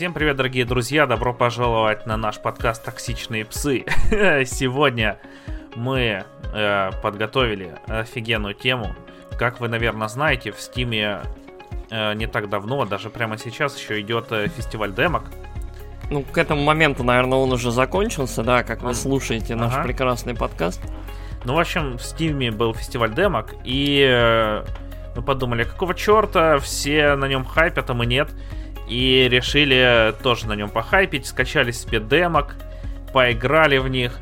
Всем привет, дорогие друзья! Добро пожаловать на наш подкаст «Токсичные псы». Сегодня мы э, подготовили офигенную тему. Как вы, наверное, знаете, в Стиме э, не так давно, даже прямо сейчас еще идет э, фестиваль демок. Ну, к этому моменту, наверное, он уже закончился, да, как вы слушаете наш Ага. прекрасный подкаст. Ну, в общем, в Стиме был фестиваль демок, и э, мы подумали, какого черта, все на нем хайпят, а мы нет. И решили тоже на нем похайпить, скачали себе демок, поиграли в них.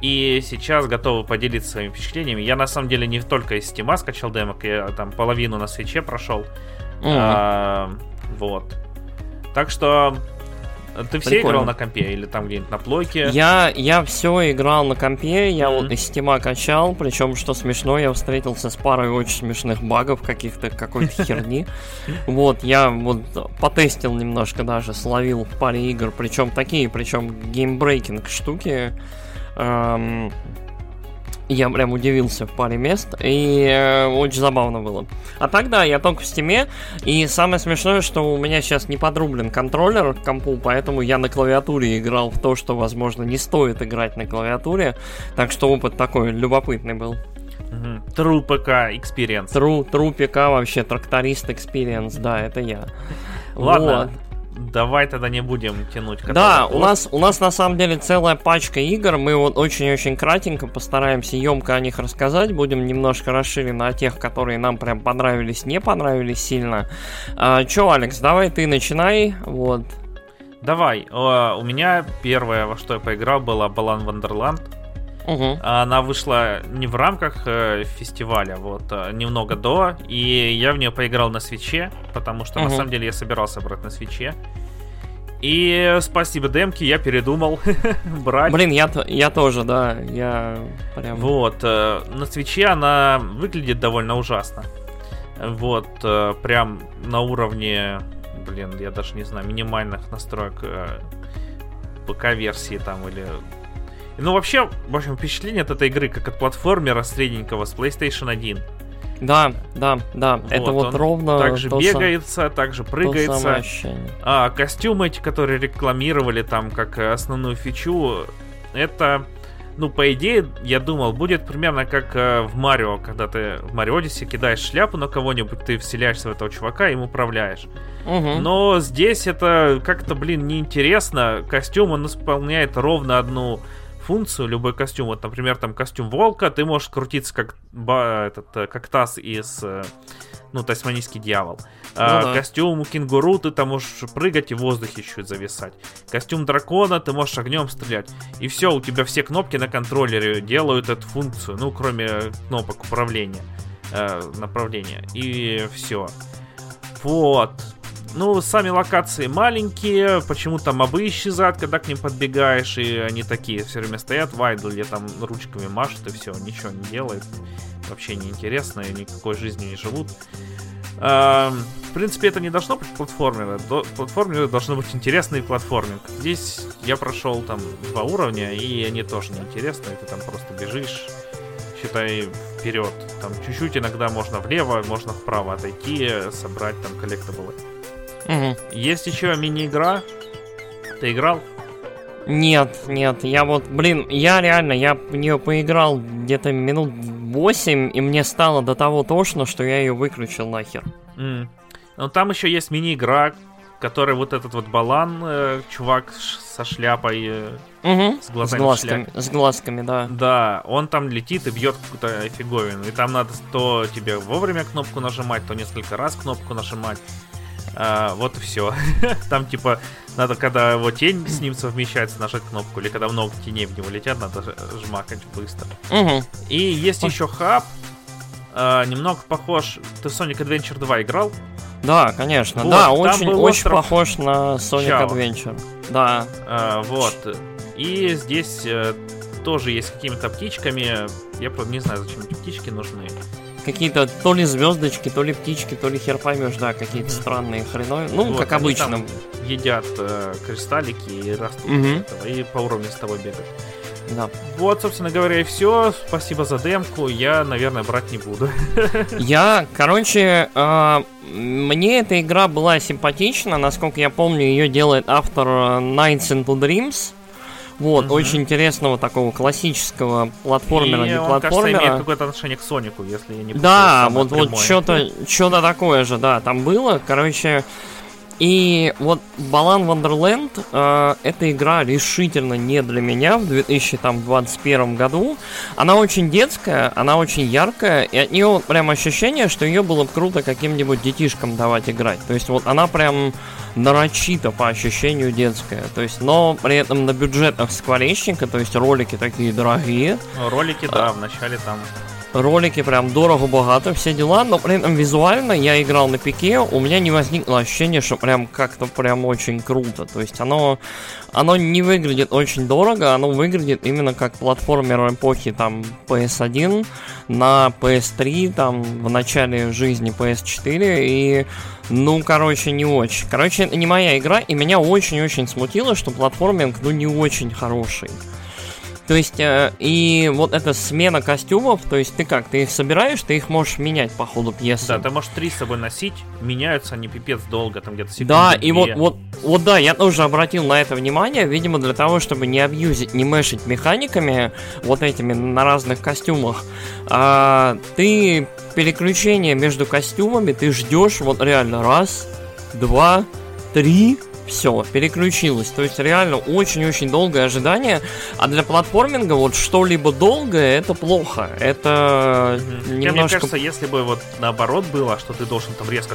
И сейчас готовы поделиться своими впечатлениями. Я на самом деле не только из Стима скачал демок, я там половину на свече прошел. Мгм. А, вот. Так что ты все Прикольно. играл на компе или там где-нибудь на плойке? Я, я все играл на компе, я Мгм. вот из стима качал, причем, что смешно, я встретился с парой очень смешных багов каких-то, какой-то херни. Вот, я вот потестил немножко даже, словил в паре игр, причем такие, причем game-breaking штуки. Эм, Я прям удивился в паре мест, и э, очень забавно было. А так, да, я только в Steam е, и самое смешное, что у меня сейчас не подрублен контроллер к компу, поэтому я на клавиатуре играл в то, что, возможно, не стоит играть на клавиатуре, так что опыт такой любопытный был. True PK Experience. True, true PK вообще, тракторист experience, да, это я. Ладно. Давай тогда не будем тянуть. Да, у нас, у нас на самом деле целая пачка игр. Мы вот очень-очень кратенько постараемся емко о них рассказать. Будем немножко расширено о тех, которые нам прям понравились, не понравились сильно. А, чё, Алекс, давай ты начинай. Вот. Давай, у меня первое, во что я поиграл, была Балан Вандерланд. Угу. Она вышла не в рамках э, фестиваля, вот, а немного до, и я в нее поиграл на свече, потому что на Мгм. самом деле я собирался брать на свече. И спасибо демке, я передумал брать. Блин, я, я тоже, да. Я прям... Вот, э, на свече она выглядит довольно ужасно. Вот, э, прям на уровне, блин, я даже не знаю, минимальных настроек э, ПК-версии там или... Ну, вообще, в общем, впечатление от этой игры как от платформера средненького с PlayStation 1. Да, да, да. это вот ровно Также то бегается, также то самое прыгается. А костюмы эти, которые рекламировали там как основную фичу, это, ну, по идее, я думал, будет примерно как э, в Марио, когда ты в Марио Одиссе кидаешь шляпу на кого-нибудь, ты вселяешься в этого чувака и им управляешь. Мгм. Но здесь это как-то, блин, неинтересно. Костюм, он исполняет ровно одну функцию, любой костюм. Вот, например, там костюм волка, ты можешь крутиться как, ба- этот, э, как таз из, э, ну, тасманийский дьявол. А, Ну да. Костюм кенгуру, ты там можешь прыгать и в воздухе чуть зависать. Костюм дракона, ты можешь огнем стрелять. И все, у тебя все кнопки на контроллере делают эту функцию, ну, кроме кнопок управления, э, направления. И все. Вот. Ну, сами локации маленькие, почему-то мобы исчезают, когда к ним подбегаешь, и они такие все время стоят в айдле, там ручками машут, и все, ничего не делают. Вообще неинтересно, и никакой жизнью не живут. Эм, в принципе, это не должно быть платформер. Платформер должно быть интересный платформинг. Здесь я прошел там два уровня, и они тоже неинтересные. Ты там просто бежишь, считай, вперед. Там чуть-чуть иногда можно влево, можно вправо отойти, собрать там коллектаблы. Мгм. Есть еще мини-игра. Ты играл? Нет, нет, я вот, блин, я реально, я в нее поиграл где-то минут 8, и мне стало до того тошно, что я ее выключил нахер. М. Ну, там еще есть мини-игра, который вот этот вот балан, э, чувак со шляпой. э, Угу. С С глазами в глазками, с глазками, да. Да, он там летит и бьет какую-то фиговину. И там надо то тебе вовремя кнопку нажимать, то несколько раз кнопку нажимать. А, вот и все. Там типа надо, когда его тень с ним совмещается, нажать кнопку. Или когда много теней в него летят, надо жмакать быстро. Угу. И есть еще хаб. а, немного похож. Ты Sonic Adventure 2 играл? Да, конечно, Вот, да, очень, очень остров похож на Sonic Чао. Adventure. Да. А, вот. И здесь э, тоже есть какими-то птичками. Я правда не знаю, зачем эти птички нужны. Какие-то то ли звездочки, то ли птички, то ли хер поймешь, да, какие-то странные хреновые. Ну, Вот, как обычно. едят э, кристаллики и растут от этого, и по уровню с тобой бегают. Да. Вот, собственно говоря, и все. Спасибо за демку. Я, наверное, брать не буду. Я, короче, э, мне эта игра была симпатична. Насколько я помню, ее делает автор Nights into Dreams. Вот, угу. очень интересного такого классического платформера, и не он, платформера. Кажется, имеет какое-то отношение к Сонику, если я не Да, вот, вот что-то что такое же, да, там было. Короче, и вот Балан Вандерленд э, эта игра решительно не для меня в 2021 году. Она очень детская, она очень яркая, и от нее прям ощущение, что ее было бы круто каким-нибудь детишкам давать играть. То есть вот она прям нарочито по ощущению детская. То есть, но при этом на бюджетах скворечника, то есть ролики такие дорогие. Ролики, да, а, в начале там ролики прям дорого-богато, все дела, но при этом визуально я играл на пике, у меня не возникло ощущения, что прям как-то прям очень круто. То есть оно, оно не выглядит очень дорого, оно выглядит именно как платформер эпохи там PS1 на PS3, там в начале жизни PS4 и ну, короче, не очень. Короче, это не моя игра, и меня очень-очень смутило, что платформинг, ну, не очень хороший. То есть, э, и вот эта смена костюмов, то есть ты как, ты их собираешь, ты их можешь менять по ходу пьесы. Да, ты можешь три с собой носить, меняются они пипец долго, там где-то секунды Да, и вот, вот, вот да, я тоже обратил на это внимание, видимо, для того, чтобы не абьюзить, не мешать механиками, вот этими на разных костюмах, а, ты переключение между костюмами, ты ждешь вот реально раз, два, три, все, переключилось. То есть реально очень-очень долгое ожидание. А для платформинга вот что-либо долгое это плохо. Это mm-hmm. немножко... Мне кажется, если бы вот наоборот было, что ты должен там резко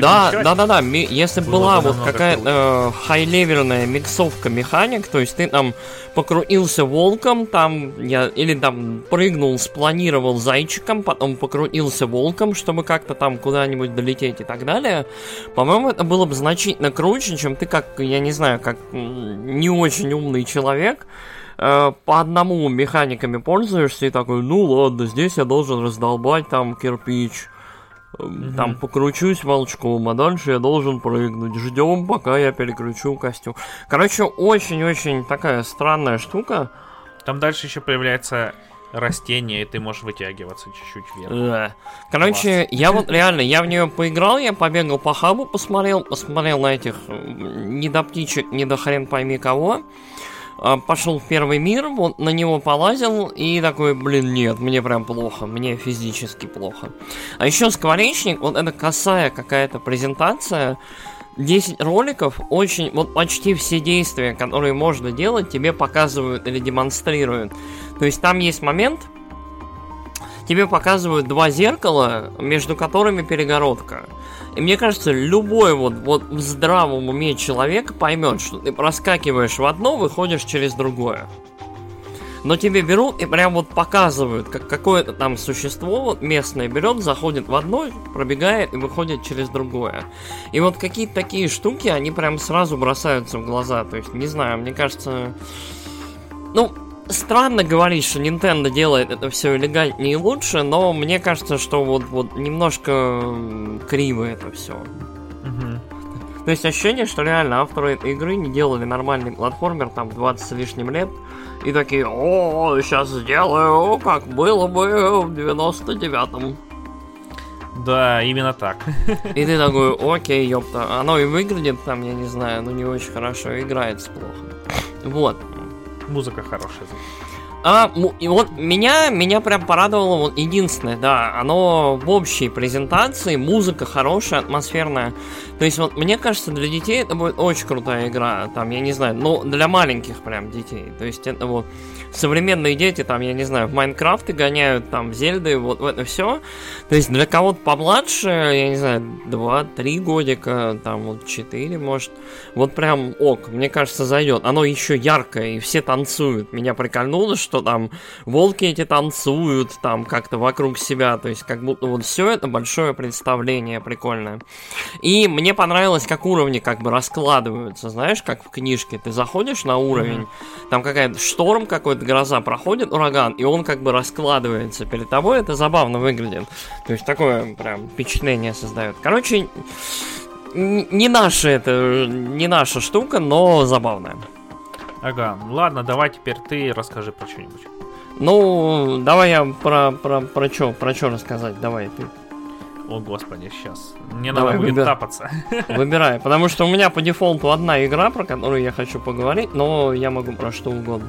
Да, да, да, да. Если бы была вот какая-то э, хай-левельная миксовка механик, то есть ты там покрутился волком, там я или там прыгнул, спланировал зайчиком, потом покрутился волком, чтобы как-то там куда-нибудь долететь и так далее. По-моему, это было бы значительно круче, чем ты как, я не знаю, как не очень умный человек, э, по одному механиками пользуешься и такой, ну ладно, здесь я должен раздолбать там кирпич, Mm-hmm. Там покручусь волчком, а дальше я должен прыгнуть. Ждем, пока я переключу костюм. Короче, очень-очень такая странная штука. Там дальше еще появляется растение, и ты можешь вытягиваться чуть-чуть вверх. Да. Короче, Класс. я вот реально, я в нее поиграл, я побегал по хабу, посмотрел, посмотрел на этих не до птичек, не до хрен пойми кого. А, пошел в первый мир, вот на него полазил и такой, блин, нет, мне прям плохо, мне физически плохо. А еще скворечник, вот это косая какая-то презентация, 10 роликов, очень, вот почти все действия, которые можно делать, тебе показывают или демонстрируют. То есть там есть момент, тебе показывают два зеркала, между которыми перегородка. И мне кажется, любой вот, вот в здравом уме человек поймет, что ты проскакиваешь в одно, выходишь через другое. Но тебе берут и прям вот показывают, как какое-то там существо вот местное берет, заходит в одно, пробегает и выходит через другое. И вот какие-то такие штуки, они прям сразу бросаются в глаза. То есть, не знаю, мне кажется... Ну, странно говорить, что Nintendo делает это все элегантнее и лучше, но мне кажется, что вот, вот немножко криво это все. То есть ощущение, что реально авторы этой игры не делали нормальный платформер там 20 с лишним лет. И такие, о, сейчас сделаю, как было бы в 99-м. Да, именно так. И ты такой, окей, ёпта. Оно и выглядит там, я не знаю, ну не очень хорошо, играется плохо. Вот. Музыка хорошая. А, и вот меня, меня прям порадовало вот единственное, да, оно в общей презентации, музыка хорошая, атмосферная. То есть вот мне кажется, для детей это будет очень крутая игра, там, я не знаю, ну, для маленьких прям детей. То есть это вот современные дети, там, я не знаю, в Майнкрафте гоняют, там, в Зельды, вот в это все. То есть для кого-то помладше, я не знаю, 2-3 годика, там, вот 4, может, вот прям ок, мне кажется, зайдет. Оно еще яркое, и все танцуют. Меня прикольнуло, что там волки эти танцуют, там, как-то вокруг себя, то есть как будто вот все это большое представление прикольное. И мне понравилось, как уровни как бы раскладываются, знаешь, как в книжке. Ты заходишь на уровень, mm-hmm. там какая-то шторм какой-то гроза проходит, ураган, и он как бы раскладывается перед тобой, это забавно выглядит. То есть такое прям впечатление создает. Короче, не наша это, не наша штука, но забавная. Ага, ладно, давай теперь ты расскажи про что-нибудь. Ну, давай я про, про, про что, про что рассказать, давай ты. О, господи, сейчас. Мне Давай, надо будет выбирай. тапаться. Выбирай, потому что у меня по дефолту одна игра, про которую я хочу поговорить, но я могу про что угодно.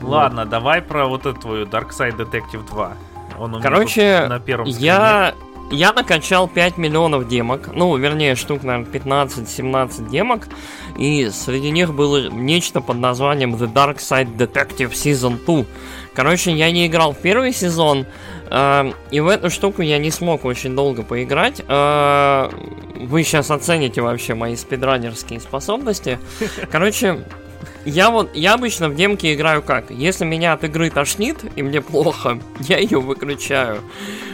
Ладно, давай про вот эту твою Dark Side Detective 2. Он у Короче, на первом скрине. Я, я накачал 5 миллионов демок, ну, вернее, штук, наверное, 15-17 демок, и среди них было нечто под названием The Dark Side Detective Season 2. Короче, я не играл в первый сезон, э, и в эту штуку я не смог очень долго поиграть. Э, вы сейчас оцените вообще мои спидранерские способности. Короче, я вот, я обычно в демке играю как? Если меня от игры тошнит и мне плохо, я ее выключаю.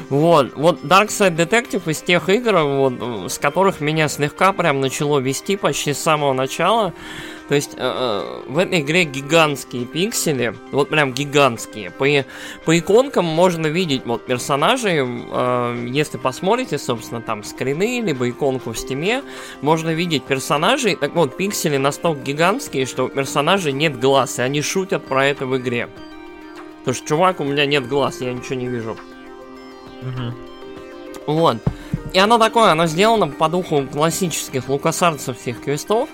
Вот, вот Dark Side Detective из тех игр, вот, с которых меня слегка прям начало вести почти с самого начала. То есть э, э, в этой игре гигантские пиксели, вот прям гигантские. По, по иконкам можно видеть вот персонажей, э, если посмотрите, собственно, там скрины, либо иконку в стиме, можно видеть персонажей. Так вот, пиксели настолько гигантские, что у персонажей нет глаз, и они шутят про это в игре. Потому что, чувак, у меня нет глаз, я ничего не вижу. Мгм. Вот. И оно такое, оно сделано по духу классических лукасарцевских квестов,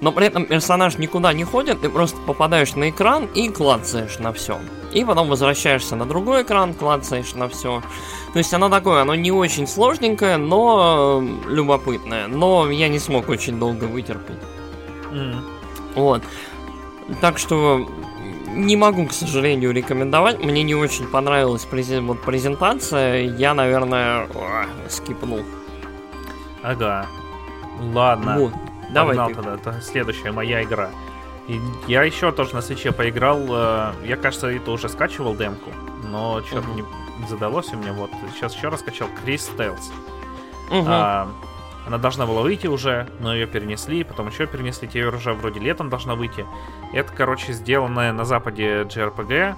но при этом персонаж никуда не ходит, ты просто попадаешь на экран и клацаешь на все. И потом возвращаешься на другой экран, клацаешь на все. То есть оно такое, оно не очень сложненькое, но э, любопытное. Но я не смог очень долго вытерпеть. М. Вот. Так что не могу, к сожалению, рекомендовать. Мне не очень понравилась прези- вот презентация. Я, наверное, скипнул. Ага. Ладно. Вот. Давай Погнал ты. тогда. Это следующая моя игра. И я еще тоже на свече поиграл. э, Я, кажется, это уже скачивал демку, но что-то Мгм. не задалось у меня. Вот сейчас еще раз скачал Крис Tales. Мгм. А, она должна была выйти уже, но ее перенесли, потом еще перенесли, теперь уже вроде летом должна выйти. Это, короче, сделанная на западе JRPG.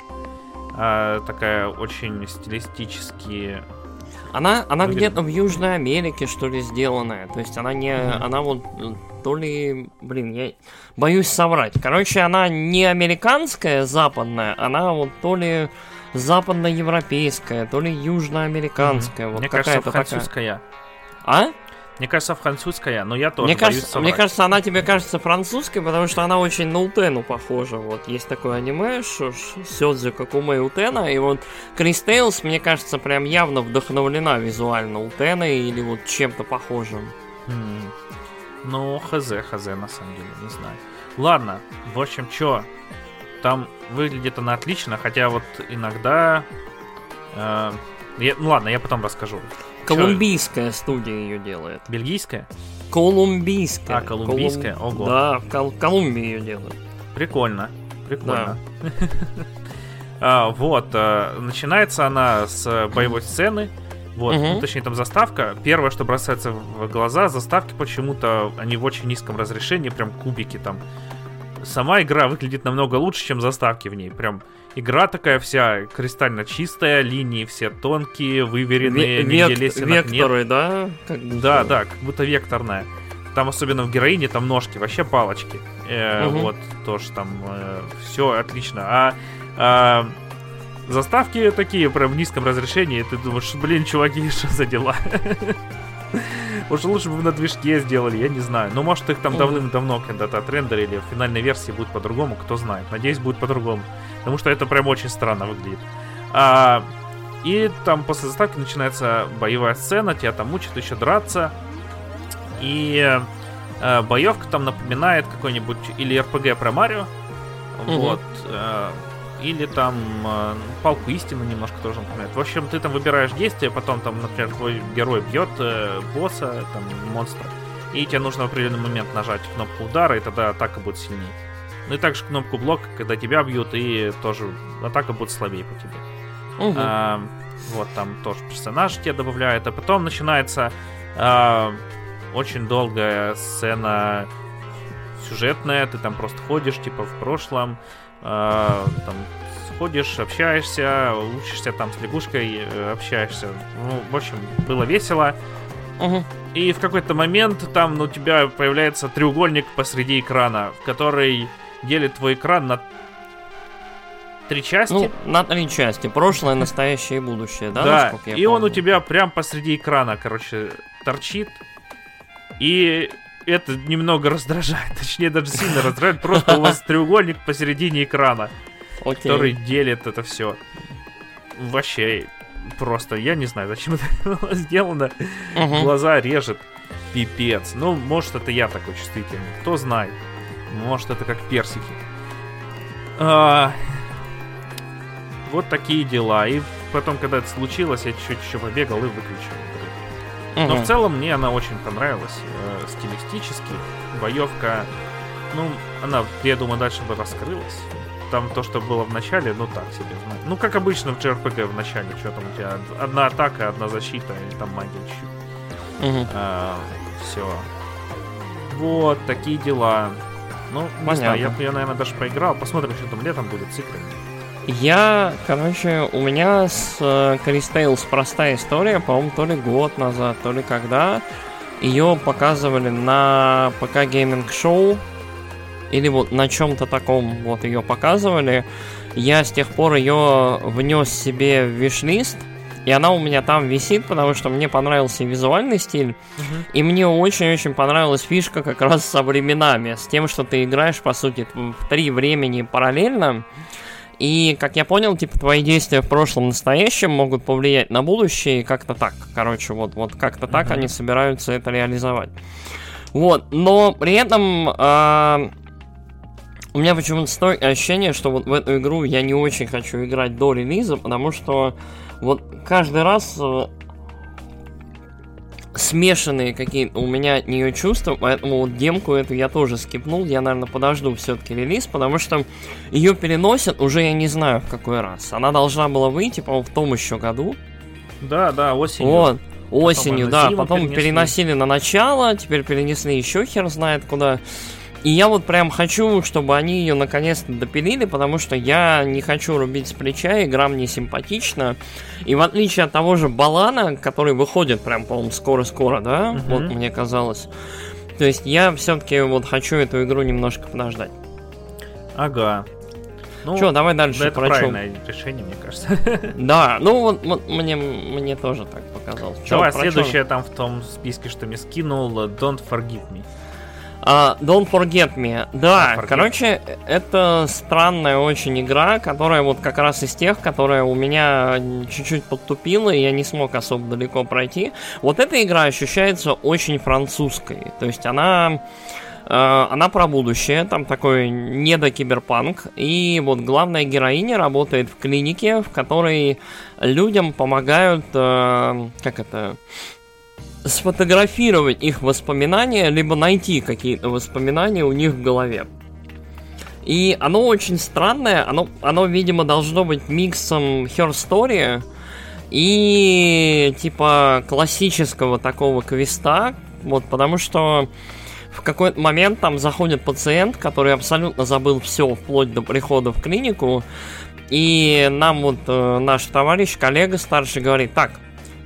а, такая очень стилистически... Она, она выглядит. где-то в Южной Америке, что ли, сделанная. То есть она не. Мгм. Она вот э, то ли. Блин, я боюсь соврать. Короче, она не американская западная, она вот то ли западноевропейская, то ли южноамериканская. Вот Мне кажется, какая-то такая. французская. А? Мне кажется, французская, но я тоже Мне боюсь кажется, мне кажется, она тебе кажется французской, потому что она очень на Утену похожа. Вот есть такое аниме, что Сёдзи Какуме Утена, и вот Крис Тейлс, мне кажется, прям явно вдохновлена визуально Утеной или вот чем-то похожим. М. Ну, хз, хз, на самом деле, не знаю. Ладно, в общем, чё, там выглядит она отлично, хотя вот иногда... э, я- ну ладно, я потом расскажу. Колумбийская студия ее делает. бельгийская? Колумбийская. А, колумбийская? Ого. Да, в Кол- Колумбии ее делают. Прикольно, прикольно. А, вот, э, начинается она с боевой сцены. Вот, Мгм. ну, точнее, там заставка. Первое, что бросается в глаза, заставки почему-то, они в очень низком разрешении, прям кубики там. Сама игра выглядит намного лучше, чем заставки в ней. Прям игра такая вся кристально чистая, линии все тонкие, выверенные, век- лесенок нет. векторы, да? Как будто. Да, да, как будто векторная. Там особенно в героине там ножки, вообще палочки. Э, Мгм. Вот тоже там все отлично. А, а, заставки такие прям в низком разрешении. Ты думаешь, блин, чуваки, что за дела? Уж лучше бы на движке сделали, я не знаю. Но может их там давным-давно когда-то отрендерили, в финальной версии будет по-другому, кто знает. Надеюсь, будет по-другому. Потому что это прям очень странно выглядит. А, и там после заставки начинается боевая сцена, тебя там учат еще драться. И э, боевка там напоминает какой-нибудь или РПГ про Марио. Мгм. Вот. э, или там э, палку истины немножко тоже напоминает. В общем, ты там выбираешь действие, потом там, например, твой герой бьет э, босса, там, монстра. И тебе нужно в определенный момент нажать кнопку удара, и тогда атака будет сильнее. Ну и также кнопку блок, когда тебя бьют, и тоже атака будет слабее по тебе. Мгм. А, вот там тоже персонаж тебе добавляют, а потом начинается а, очень долгая сцена сюжетная, ты там просто ходишь, типа в прошлом, а, там ходишь, общаешься, учишься там с лягушкой, э, общаешься. Ну, в общем, было весело. Мгм. И в какой-то момент там ну, у тебя появляется треугольник посреди экрана, в который делит твой экран на три части. Ну, на три части. Прошлое, настоящее и будущее, да? Да, и он у помню? тебя прям посреди экрана, короче, торчит. И это немного раздражает. Точнее, даже сильно раздражает. Просто у вас треугольник посередине экрана, Окей. который делит это все. Вообще, просто, я не знаю, зачем это было сделано. Мгм. Глаза режет. Пипец. Ну, может, это я такой чувствительный. Кто знает. Может, это как персики. А, Вот такие дела. И потом, когда это случилось, я чуть еще побегал и выключил Но в целом мне она очень понравилась. э, стилистически. Боевка, ну, она, я думаю, дальше бы раскрылась. Там то, что было в начале, ну так себе. Ну, как обычно в JRPG в начале. Что там у тебя? Одна атака, одна защита, и там магия чуть Мгм. все. Вот, такие дела. Ну, не Понятно. знаю, я, я, наверное, даже поиграл. Посмотрим, что там летом будет с играми. Я, короче, у меня с э, Cris Tales простая история, по-моему, то ли год назад, то ли когда. Ее показывали на PC Gaming Show. Или вот на чем-то таком вот ее показывали. Я с тех пор ее внес себе в wishlist. И она у меня там висит, потому что мне понравился визуальный стиль. И мне очень-очень понравилась фишка как раз со временами. С тем, что ты играешь, по сути, в три времени параллельно. И, как я понял, типа, твои действия в прошлом, настоящем могут повлиять на будущее, и как-то так. Короче, вот, вот как-то так Мгм. они собираются это реализовать. Вот, но при этом а, у меня почему-то стоит ощущение, что вот в эту игру я не очень хочу играть до релиза, потому что вот каждый раз э, смешанные какие-то у меня от нее чувства, поэтому вот демку эту я тоже скипнул, я, наверное, подожду все-таки релиз, потому что ее переносят уже я не знаю в какой раз. Она должна была выйти, по-моему, в том еще году. Да, да, осенью. Вот. Осенью, на да. Потом перенесли. переносили на начало, теперь перенесли еще хер знает куда. И я вот прям хочу, чтобы они ее наконец-то допилили, потому что я не хочу рубить с плеча, игра мне симпатична. И в отличие от того же Балана, который выходит прям, по-моему, скоро-скоро, да, Мгм. вот мне казалось. То есть я все-таки вот хочу эту игру немножко подождать. Ага. Ну, Че, давай дальше да, это про чё? правильное решение, мне кажется. Да, ну вот, вот мне, мне тоже так показалось. Чё, Давай, чё? следующее там в том списке, что мне скинул, Don't Forgive Me. А, Don't Forget Me. Да, Don't Forget. короче, это странная очень игра, которая вот как раз из тех, которая у меня чуть-чуть подтупила, и я не смог особо далеко пройти. Вот эта игра ощущается очень французской. То есть она... э, Она про будущее, там такой недокиберпанк, и вот главная героиня работает в клинике, в которой людям помогают, э, как это, сфотографировать их воспоминания, либо найти какие-то воспоминания у них в голове. И оно очень странное, оно, оно, видимо, должно быть миксом Her Story и типа классического такого квеста, вот, потому что в какой-то момент там заходит пациент, который абсолютно забыл все вплоть до прихода в клинику, и нам вот э, наш товарищ, коллега старший говорит, так,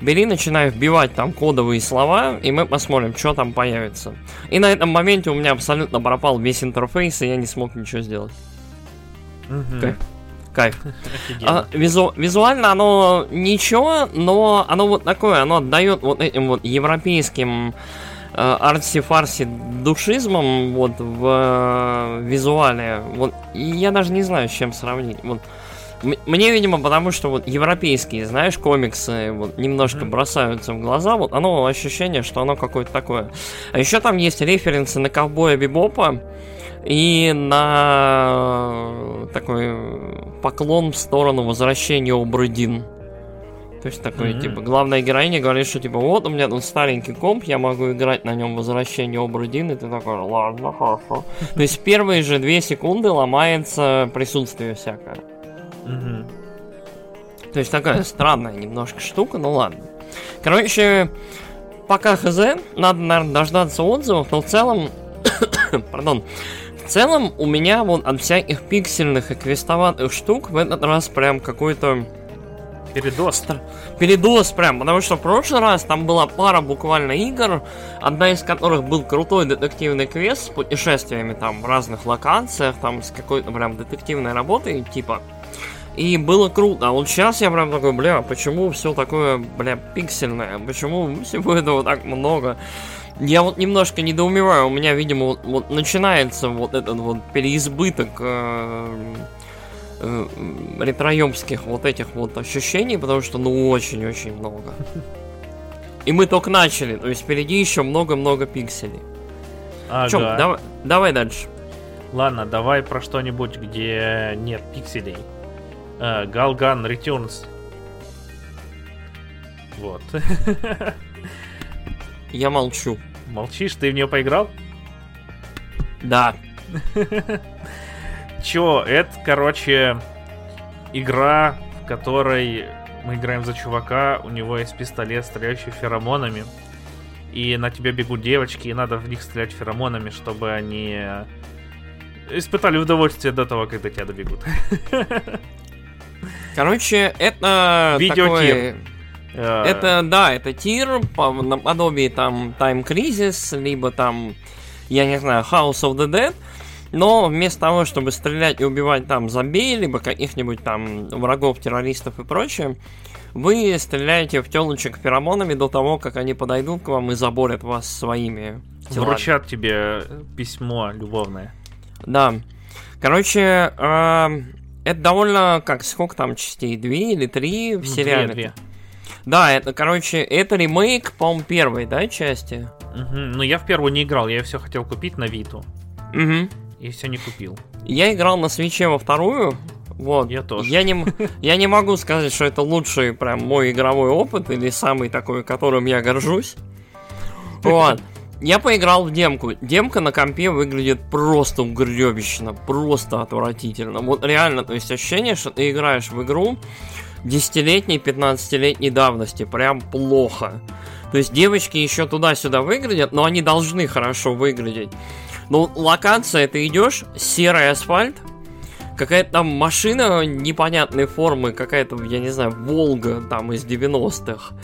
бери, начинай вбивать там кодовые слова, и мы посмотрим, что там появится. И на этом моменте у меня абсолютно пропал весь интерфейс, и я не смог ничего сделать. Мгм. Кайф. Кайф. А, визу- визуально оно ничего, но оно вот такое, оно отдает вот этим вот европейским э, арси-фарси душизмом вот в э, визуале. Вот, и я даже не знаю, с чем сравнить. Вот, мне, видимо, потому что вот европейские, знаешь, комиксы вот немножко бросаются в глаза, вот оно ощущение, что оно какое-то такое. А еще там есть референсы на ковбоя Бибопа и на такой поклон в сторону возвращения Обрудин. То есть такой, Мгм. типа, главная героиня говорит, что типа, вот у меня тут старенький комп, я могу играть на нем возвращение Обрудин, и ты такой, ладно, хорошо. То есть первые же две секунды ломается присутствие всякое. Мгм. То есть такая странная немножко штука, ну ладно. Короче, пока хз, надо, наверное, дождаться отзывов, но в целом, пардон, в целом у меня вот от всяких пиксельных и квестоватых штук в этот раз прям какой-то Передоз. Передоз прям, потому что в прошлый раз там была пара буквально игр, одна из которых был крутой детективный квест с путешествиями там в разных локациях, там с какой-то прям детективной работой, типа. И было круто. А вот сейчас я прям такой, бля, почему все такое, бля, пиксельное? Почему всего этого так много? Я вот немножко недоумеваю. У меня, видимо, вот, вот начинается вот этот вот переизбыток э, э, ретроемских вот этих вот ощущений, потому что ну очень-очень много. И мы только начали, то есть впереди еще много-много пикселей. Ага. Чем, давай, давай дальше. Ладно, давай про что-нибудь, где нет пикселей. Галган uh, Returns. Вот. Я молчу. Молчишь, ты в нее поиграл? Да. Чё, это, короче, игра, в которой мы играем за чувака, у него есть пистолет, стреляющий феромонами, и на тебя бегут девочки, и надо в них стрелять феромонами, чтобы они испытали удовольствие до того, когда тебя добегут. Короче, это Видеотир. такой... Uh... Это, да, это тир по наподобие там Time Crisis, либо там, я не знаю, House of the Dead, но вместо того, чтобы стрелять и убивать там зомби, либо каких-нибудь там врагов, террористов и прочее, вы стреляете в телочек феромонами до того, как они подойдут к вам и заборят вас своими телами. Вручат тебе письмо любовное. Да. Короче, э, это довольно, как, сколько там частей? Две или три в сериале? Две, две. Да, это, короче, это ремейк, по-моему, первой, да, части? Угу. Ну, я в первую не играл, я все хотел купить на Виту. Угу. И все не купил. Я играл на свече во вторую. Вот. Я тоже. Я не, я не могу сказать, что это лучший прям мой игровой опыт или самый такой, которым я горжусь. Вот. Я поиграл в демку. Демка на компе выглядит просто угребищно, просто отвратительно. Вот реально, то есть ощущение, что ты играешь в игру десятилетней, 15-летней давности. Прям плохо. То есть девочки еще туда-сюда выглядят, но они должны хорошо выглядеть. Ну, локация, ты идешь, серый асфальт, какая-то там машина непонятной формы, какая-то, я не знаю, Волга там из 90-х.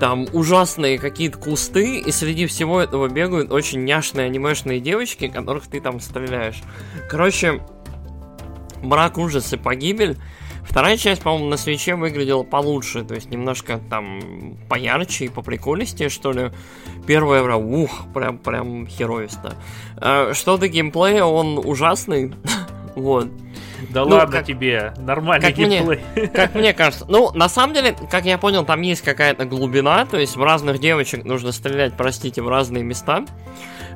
Там ужасные какие-то кусты, и среди всего этого бегают очень няшные анимешные девочки, которых ты там стреляешь. Короче, мрак, ужас и погибель. Вторая часть, по-моему, на свече выглядела получше, то есть немножко там поярче и поприколистее, что ли. Первая прям, ух, прям, прям херовисто. А, что до геймплея, он ужасный, вот. Да ну, ладно как, тебе, нормальный как геймплей. Мне, как мне кажется. Ну, на самом деле, как я понял, там есть какая-то глубина, то есть в разных девочек нужно стрелять, простите, в разные места,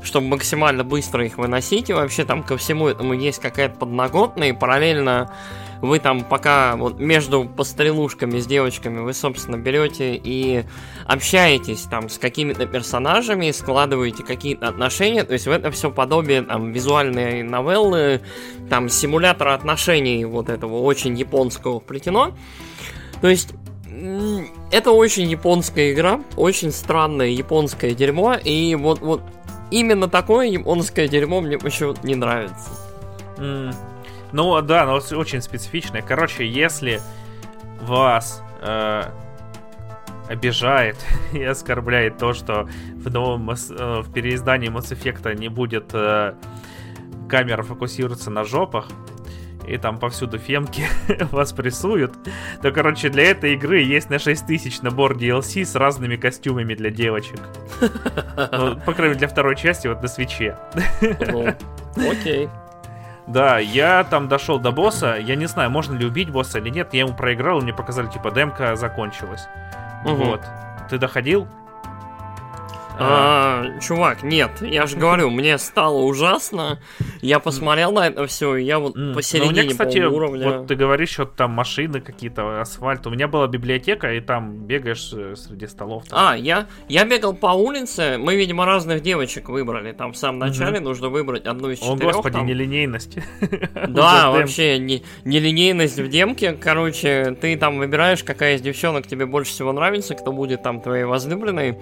чтобы максимально быстро их выносить, и вообще там ко всему этому есть какая-то подноготная, и параллельно вы там пока вот между пострелушками с девочками вы, собственно, берете и общаетесь там с какими-то персонажами, складываете какие-то отношения, то есть в это все подобие там визуальной новеллы, там симулятора отношений вот этого очень японского вплетено. То есть это очень японская игра, очень странное японское дерьмо, и вот, вот именно такое японское дерьмо мне еще не нравится. Mm. Ну да, но очень специфичное. Короче, если вас э, обижает и оскорбляет то, что в новом э, в переиздании Mass Effect не будет э, камера фокусироваться на жопах, и там повсюду фемки вас прессуют, то, короче, для этой игры есть на 6000 набор DLC с разными костюмами для девочек. Ну, по крайней мере, для второй части, вот на свече. Окей. Да, я там дошел до босса. Я не знаю, можно ли убить босса или нет. Я ему проиграл, и мне показали, типа, демка закончилась. Угу. Вот. Ты доходил? А, чувак, нет, я же говорю, мне стало ужасно. Я посмотрел на это все, и я вот посередине ну, меня, кстати, уровня. Вот ты говоришь, что там машины какие-то, асфальт. У меня была библиотека, и там бегаешь э, среди столов. Там. А, я, я бегал по улице. Мы, видимо, разных девочек выбрали. Там в самом начале mm-hmm. нужно выбрать одну из четырех. О, господи, там. нелинейность. Да, вообще, нелинейность в демке. Короче, ты там выбираешь, какая из девчонок тебе больше всего нравится, кто будет там твоей возлюбленной.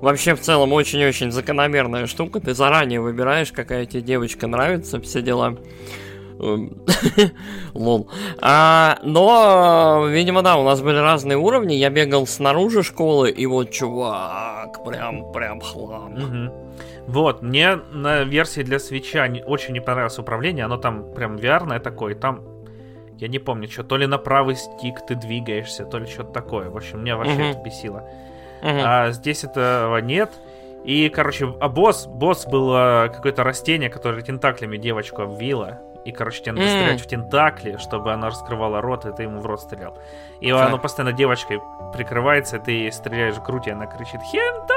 Вообще, в целом, очень-очень закономерная штука. Ты заранее выбираешь, какая тебе девочка нравится, все дела. Лол. А, но, видимо, да, у нас были разные уровни. Я бегал снаружи школы, и вот, чувак, прям, прям хлам. Вот, мне на версии для свеча очень не понравилось управление, оно там прям VR такое, там, я не помню, что, то ли на правый стик ты двигаешься, то ли что-то такое. В общем, меня вообще Мгм. это бесило. Мгм. А здесь этого нет. И, короче, а босс, босс было какое-то растение, которое тентаклями девочку обвило. И, короче, тебе надо М. стрелять в тентакли, чтобы она раскрывала рот, и ты ему в рот стрелял. И Так. оно постоянно девочкой прикрывается, и ты ей стреляешь в грудь, и она кричит «Хентай!»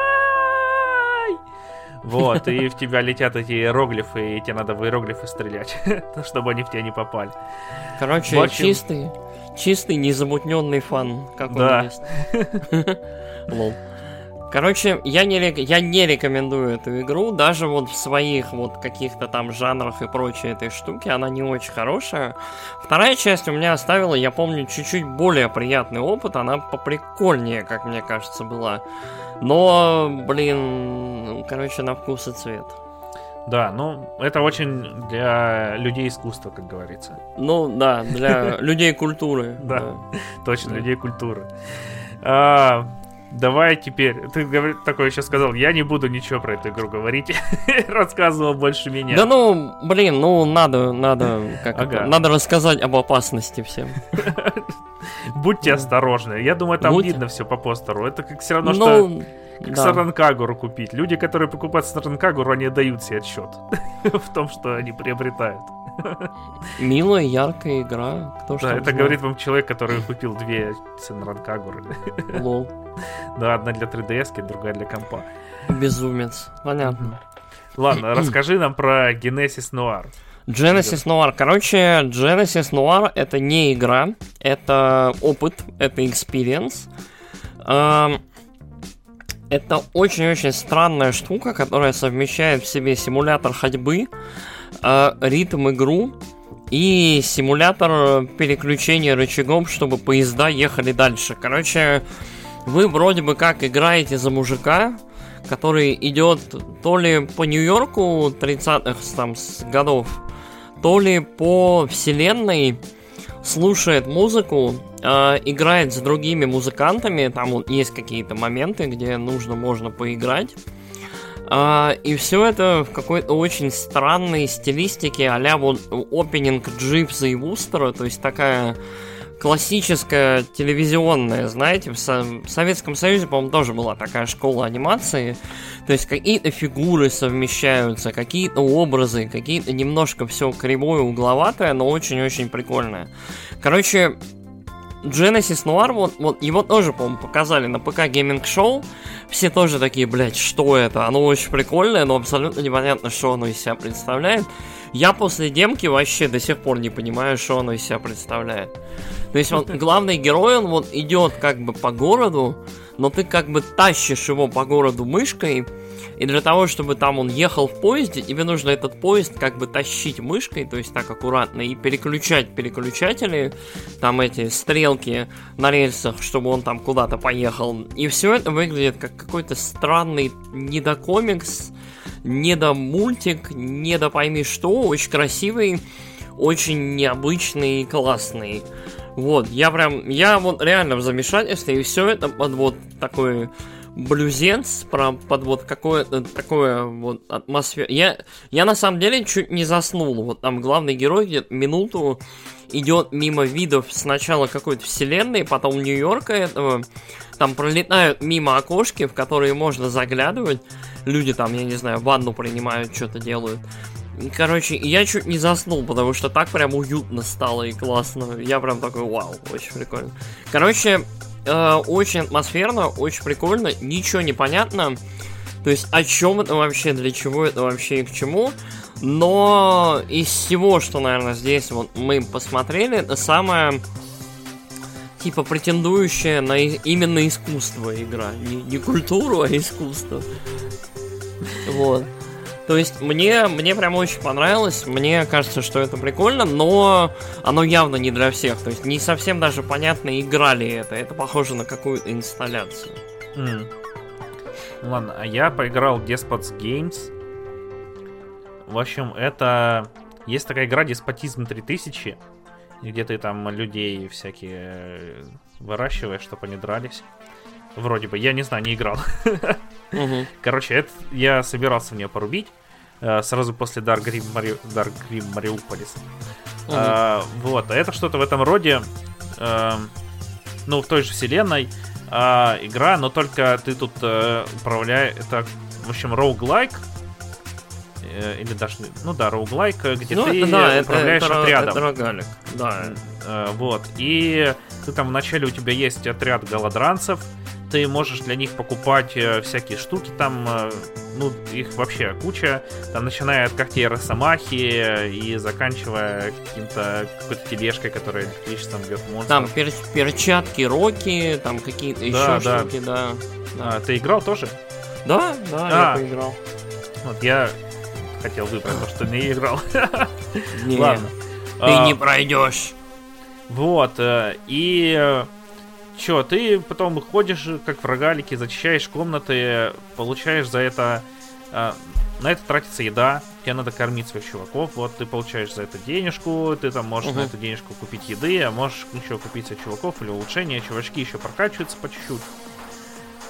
Вот, и в тебя летят эти иероглифы, и тебе надо в иероглифы стрелять, чтобы они в тебя не попали. Короче, чистый, чистый незамутненный фан, как Да. он есть. Лол. Короче, я не, я не рекомендую эту игру, даже вот в своих вот каких-то там жанрах и прочей этой штуки, она не очень хорошая. Вторая часть у меня оставила, я помню, чуть-чуть более приятный опыт, она поприкольнее, как мне кажется, была. Но, блин, ну, короче, на вкус и цвет. Да, ну, это очень для людей искусства, как говорится. Ну, да, для людей культуры. Да. Точно, людей культуры. Давай теперь. Ты такое еще сказал, я не буду ничего про эту игру говорить. Рассказывал больше меня. Да ну, блин, ну надо, надо, как Ага. это, надо рассказать об опасности всем. Будьте осторожны. Я думаю, там Будьте. видно все по постеру. Это как все равно, что Ну, как да. Саранкагуру купить. Люди, которые покупают Саранкагуру, они дают себе отчет в том, что они приобретают. Милая, яркая игра. Кто Да, это говорит вам человек, который купил две Саранкагуры. Лол. Да, одна для 3DS, другая для компа. Безумец. Понятно. Ладно, расскажи нам про Genesis Noir. Genesis Noir. Короче, Genesis Noir это не игра, это опыт, это experience. Эм, Это очень-очень странная штука, которая совмещает в себе симулятор ходьбы, ритм игру и симулятор переключения рычагом, чтобы поезда ехали дальше. Короче, вы вроде бы как играете за мужика, который идет то ли по Нью-Йорку 30-х там, с годов, то ли по вселенной, слушает музыку, э, играет с другими музыкантами, там вот есть какие-то моменты, где нужно, можно поиграть. А, и все это в какой-то очень странной стилистике, а-ля вот опенинг Дживса и Вустера, то есть такая классическая телевизионная, знаете, в, Со- в Советском Союзе, по-моему, тоже была такая школа анимации, то есть какие-то фигуры совмещаются, какие-то образы, какие-то немножко все кривое, угловатое, но очень-очень прикольное. Короче, Genesis Noir, вот, вот его тоже, по-моему, показали на ПК Гейминг Шоу. Все тоже такие, блядь, что это? Оно очень прикольное, но абсолютно непонятно, что оно из себя представляет. Я после демки вообще до сих пор не понимаю, что оно из себя представляет. То есть вот главный герой, он вот идет как бы по городу, но ты как бы тащишь его по городу мышкой, и для того, чтобы там он ехал в поезде, тебе нужно этот поезд как бы тащить мышкой, то есть так аккуратно, и переключать переключатели, там эти стрелки на рельсах, чтобы он там куда-то поехал. И все это выглядит как какой-то странный недокомикс, недомультик, недо пойми что, очень красивый, очень необычный и классный. Вот, я прям, я вот реально в замешательстве, и все это под вот такой блюзенс, про, под вот какое-то такое вот атмосфера. Я, я на самом деле чуть не заснул. Вот там главный герой где-то минуту идет мимо видов сначала какой-то вселенной, потом Нью-Йорка этого. Там пролетают мимо окошки, в которые можно заглядывать. Люди там, я не знаю, ванну принимают, что-то делают. Короче, я чуть не заснул, потому что так прям уютно стало и классно. Я прям такой, вау, очень прикольно. Короче, э, очень атмосферно, очень прикольно, ничего не понятно. То есть, о чем это вообще, для чего это вообще и к чему. Но из всего, что, наверное, здесь вот мы посмотрели, это самое типа претендующая на именно искусство игра. Не, не культуру, а искусство. Вот. То есть мне, мне прям очень понравилось, мне кажется, что это прикольно, но оно явно не для всех. То есть не совсем даже понятно, играли это. Это похоже на какую-то инсталляцию. М. Ладно, а я поиграл Despots Games. В общем, это Есть такая игра Деспотизм 3000, где ты там людей всякие э, выращиваешь, чтобы они дрались. Вроде бы, я не знаю, не играл. Мгм. Короче, это я собирался в нее порубить э, сразу после Dark Grim, Мари... Dark Grim Mariupolis. Мгм. А, вот, а это что-то в этом роде, эм, ну, в той же вселенной а, игра, но только ты тут э, управляешь, это, в общем, э, или даже, ну да, э, где Ну, ты это, да, это, управляешь это, ро- отрядом. это рогалик, да. Э, вот. И ты там вначале у тебя есть отряд голодранцев, ты можешь для них покупать э, всякие штуки там, э, ну, их вообще куча, там, начиная от когтей Росомахи э, и заканчивая каким-то какой-то тележкой, которая электричеством бьет монстров. Там пер- перчатки Роки, там какие-то еще Да, да. штуки, да. А, ты играл тоже? Да, да, А. я поиграл. Вот я хотел выбрать то, что не играл. Ладно. Ты А, не пройдешь. Вот, и чё, ты потом ходишь, как в рогалике, зачищаешь комнаты, получаешь за это... э, на это тратится еда, тебе надо кормить своих чуваков, вот ты получаешь за это денежку, ты там можешь на Мгм. эту денежку купить еды, а можешь еще купить себе чуваков или улучшения, чувачки еще прокачиваются по чуть-чуть.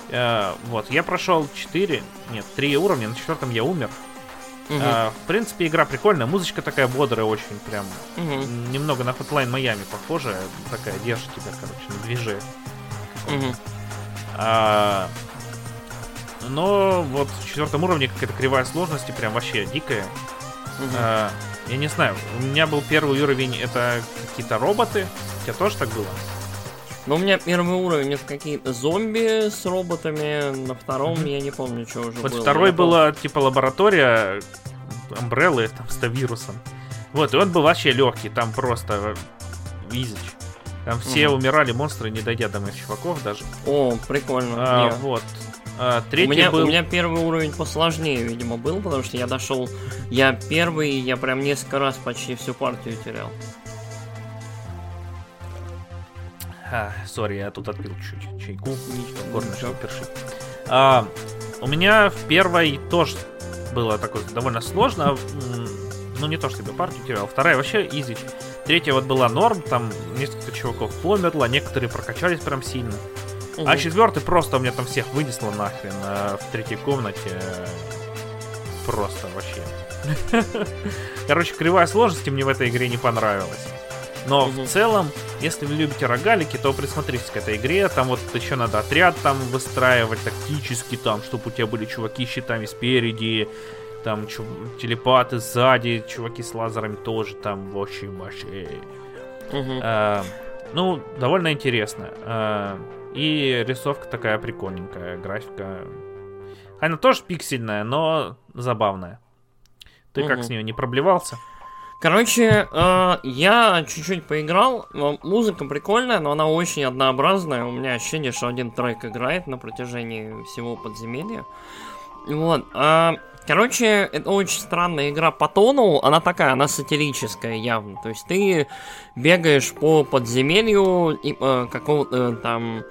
Э, вот, я прошел 4, нет, 3 уровня, на четвертом я умер. Мгм, Э, в принципе, игра прикольная, музычка такая бодрая очень, прям мгм, немного на Hotline Miami похожая, такая держит тебя, короче, на движе. мгм. А, но вот в четвертом уровне какая-то кривая сложности, прям вообще дикая. Мгм. А, я не знаю, у меня был первый уровень, это какие-то роботы. У тебя тоже так было? Ну, у меня первый уровень это какие-то зомби с роботами, на втором Мгм. я не помню, что уже Вот было. второй Я помню- была типа лаборатория Амбреллы там с вирусом. Вот, и он был вообще легкий, там просто визич. Там все Мгм. умирали монстры, не дойдя до моих чуваков даже. О, прикольно. А, вот. А, У третий меня, был... у меня первый уровень посложнее, видимо, был, потому что я дошел. Я первый, я прям несколько раз почти всю партию терял. Sorry, я тут отпил чуть чайку. Начало першить. А, у меня в первой тоже было такое довольно сложно. Ну, не то, чтобы я партию терял. Вторая вообще easy. Третья вот была норм, там несколько чуваков померло, некоторые прокачались прям сильно. А Мгм. четвертый просто у меня там всех вынесло нахрен а, в третьей комнате. Просто вообще. Короче, кривая сложности мне в этой игре не понравилась. Но Мгм. в целом, если вы любите рогалики, то присмотритесь к этой игре. Там вот еще надо отряд там выстраивать тактически, там, чтобы у тебя были чуваки с щитами спереди, там чу- телепаты сзади, чуваки с лазерами тоже там вообще вообще. Мгм. Э, ну, довольно интересно. Э, и рисовка такая прикольненькая, графика. Она тоже пиксельная, но забавная. Ты как Мгм. с нее не проблевался? Короче, э, я чуть-чуть поиграл. Музыка прикольная, но она очень однообразная. У меня ощущение, что один трек играет на протяжении всего подземелья. Вот. а, короче, это очень странная игра по тону. Она такая, она сатирическая явно. То есть ты бегаешь по подземелью и э, какого-то э, там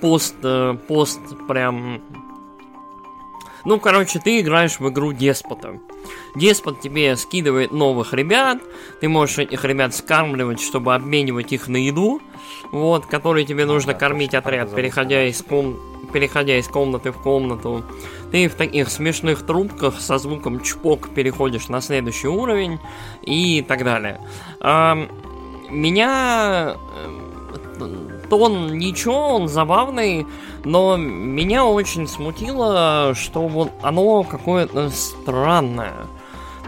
пост, э, пост прям... Ну, короче, ты играешь в игру деспота. Деспот тебе скидывает новых ребят, ты можешь этих ребят скармливать, чтобы обменивать их на еду, вот, которые тебе нужно да, кормить отряд, переходя из, ком... переходя из комнаты в комнату. Ты в таких смешных трубках со звуком чпок переходишь на следующий уровень и так далее. Меня э, тон ничего, он забавный, но меня очень смутило, что вот оно какое-то странное.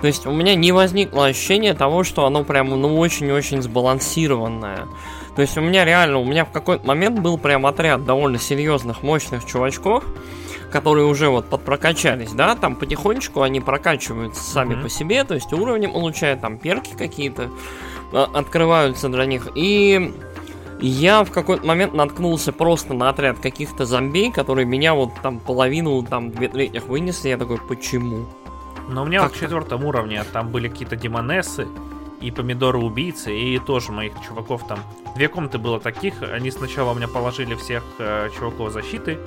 То есть у меня не возникло ощущения того, что оно прям ну очень-очень сбалансированное. То есть у меня реально, у меня в какой-то момент был прям отряд довольно серьезных, мощных чувачков, которые уже вот подпрокачались, да, там потихонечку они прокачиваются сами Мгм. по себе, то есть уровни получают, там перки какие-то а, открываются для них. И я в какой-то момент наткнулся просто на отряд каких-то зомби, которые меня вот там половину, там две трети вынесли. Я такой, почему? Но у меня вот Как в четвертом уровне там были какие-то демонессы и помидоры-убийцы, и тоже моих чуваков там. Две комнаты было таких, они сначала у меня положили всех э, чуваков защиты,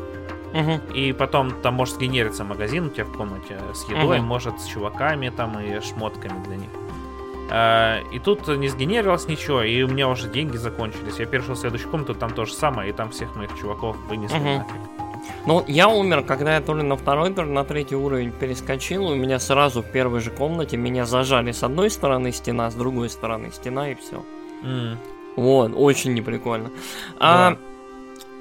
Мгм. и потом там может сгенериться магазин у тебя в комнате с едой, Мгм. может с чуваками там и шмотками для них. А, и тут не сгенерилось ничего, и у меня уже деньги закончились. Я перешел в следующую комнату, там то же самое, и там всех моих чуваков вынесли Мгм. нафиг. Ну, я умер, когда я то ли на второй, то ли на третий уровень перескочил. У меня сразу в первой же комнате меня зажали с одной стороны стена, с другой стороны стена, и все. М, Вот, очень неприкольно. А,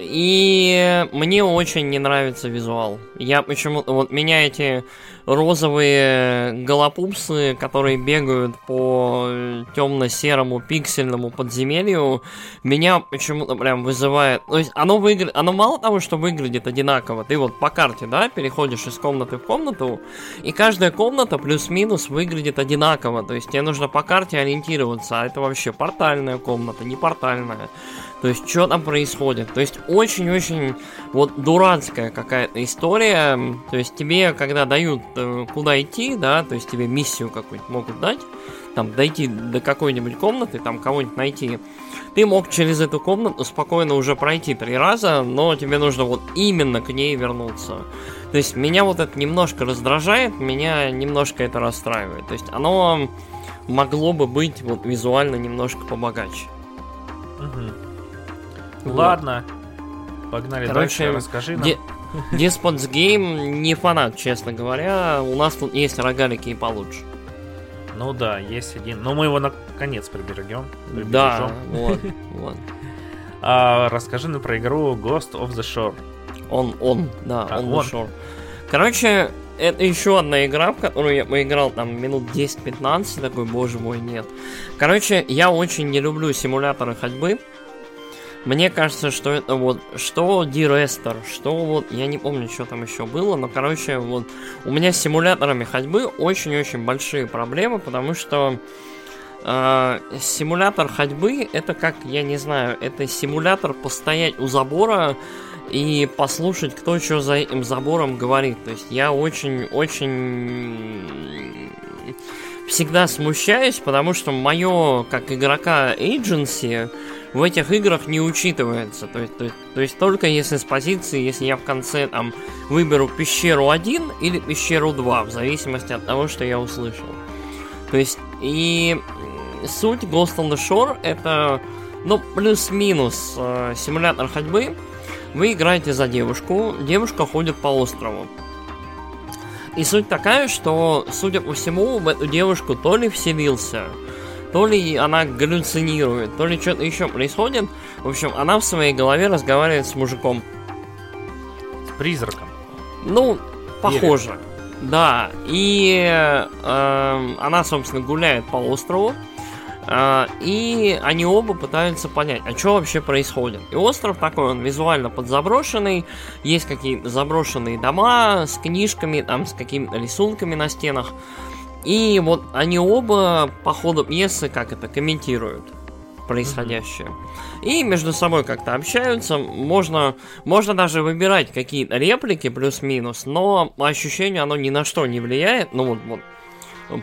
и мне очень не нравится визуал. Я почему-то... Вот меня эти розовые голопупсы, которые бегают по темно-серому пиксельному подземелью, меня почему-то прям вызывает... То есть оно выглядит... Оно мало того, что выглядит одинаково. Ты вот по карте, да, переходишь из комнаты в комнату, и каждая комната плюс-минус выглядит одинаково. То есть тебе нужно по карте ориентироваться, а это вообще портальная комната, не портальная. То есть, что там происходит? То есть, очень-очень вот дурацкая какая-то история. То есть, тебе, когда дают э, куда идти, да, то есть тебе миссию какую-нибудь могут дать, там, дойти до какой-нибудь комнаты, там, кого-нибудь найти, ты мог через эту комнату спокойно уже пройти три раза, но тебе нужно вот именно к ней вернуться. То есть, меня вот это немножко раздражает, меня немножко это расстраивает. То есть, оно могло бы быть вот визуально немножко побогаче. Вот. Ладно. Погнали Короче, дальше, расскажи нам. Де- Despots Game не фанат, честно говоря. У нас тут есть рогалики и получше. Ну да, есть один. Но мы его наконец приберегем. Да, вот, вот. А, расскажи нам про игру Ghost of the Shore. Он, он, да, А, он он. ушел. Короче, это еще одна игра, в которую я поиграл там минут 10-15, такой, боже мой, нет. Короче, я очень не люблю симуляторы ходьбы. Мне кажется, что это вот, что D-Rester, что вот, я не помню, что там еще было, но, короче, вот, у меня с симуляторами ходьбы очень-очень большие проблемы, потому что э, симулятор ходьбы, это как, я не знаю, это симулятор постоять у забора и послушать, кто что за этим забором говорит. То есть я очень-очень всегда смущаюсь, потому что мое, как игрока agency, в этих играх не учитывается. То есть, то, есть, то есть только если с позиции, если я в конце там выберу пещеру 1 или пещеру 2, в зависимости от того, что я услышал. То есть, и суть Ghost on the Shore это, ну, плюс-минус э, симулятор ходьбы. Вы играете за девушку, девушка ходит по острову. И суть такая, что, судя по всему, в эту девушку то ли вселился, то ли она галлюцинирует, то ли что-то еще происходит. В общем, она в своей голове разговаривает с мужиком. С призраком. Ну, похоже. Да, и э, она, собственно, гуляет по острову, э, и они оба пытаются понять, а что вообще происходит. И остров такой, он визуально подзаброшенный, есть какие-то заброшенные дома с книжками, там, с какими-то рисунками на стенах. И вот они оба по ходу пьесы как это комментируют происходящее. И между собой как-то общаются. Можно, можно даже выбирать какие-то реплики плюс-минус, но по ощущению оно ни на что не влияет. Ну вот, вот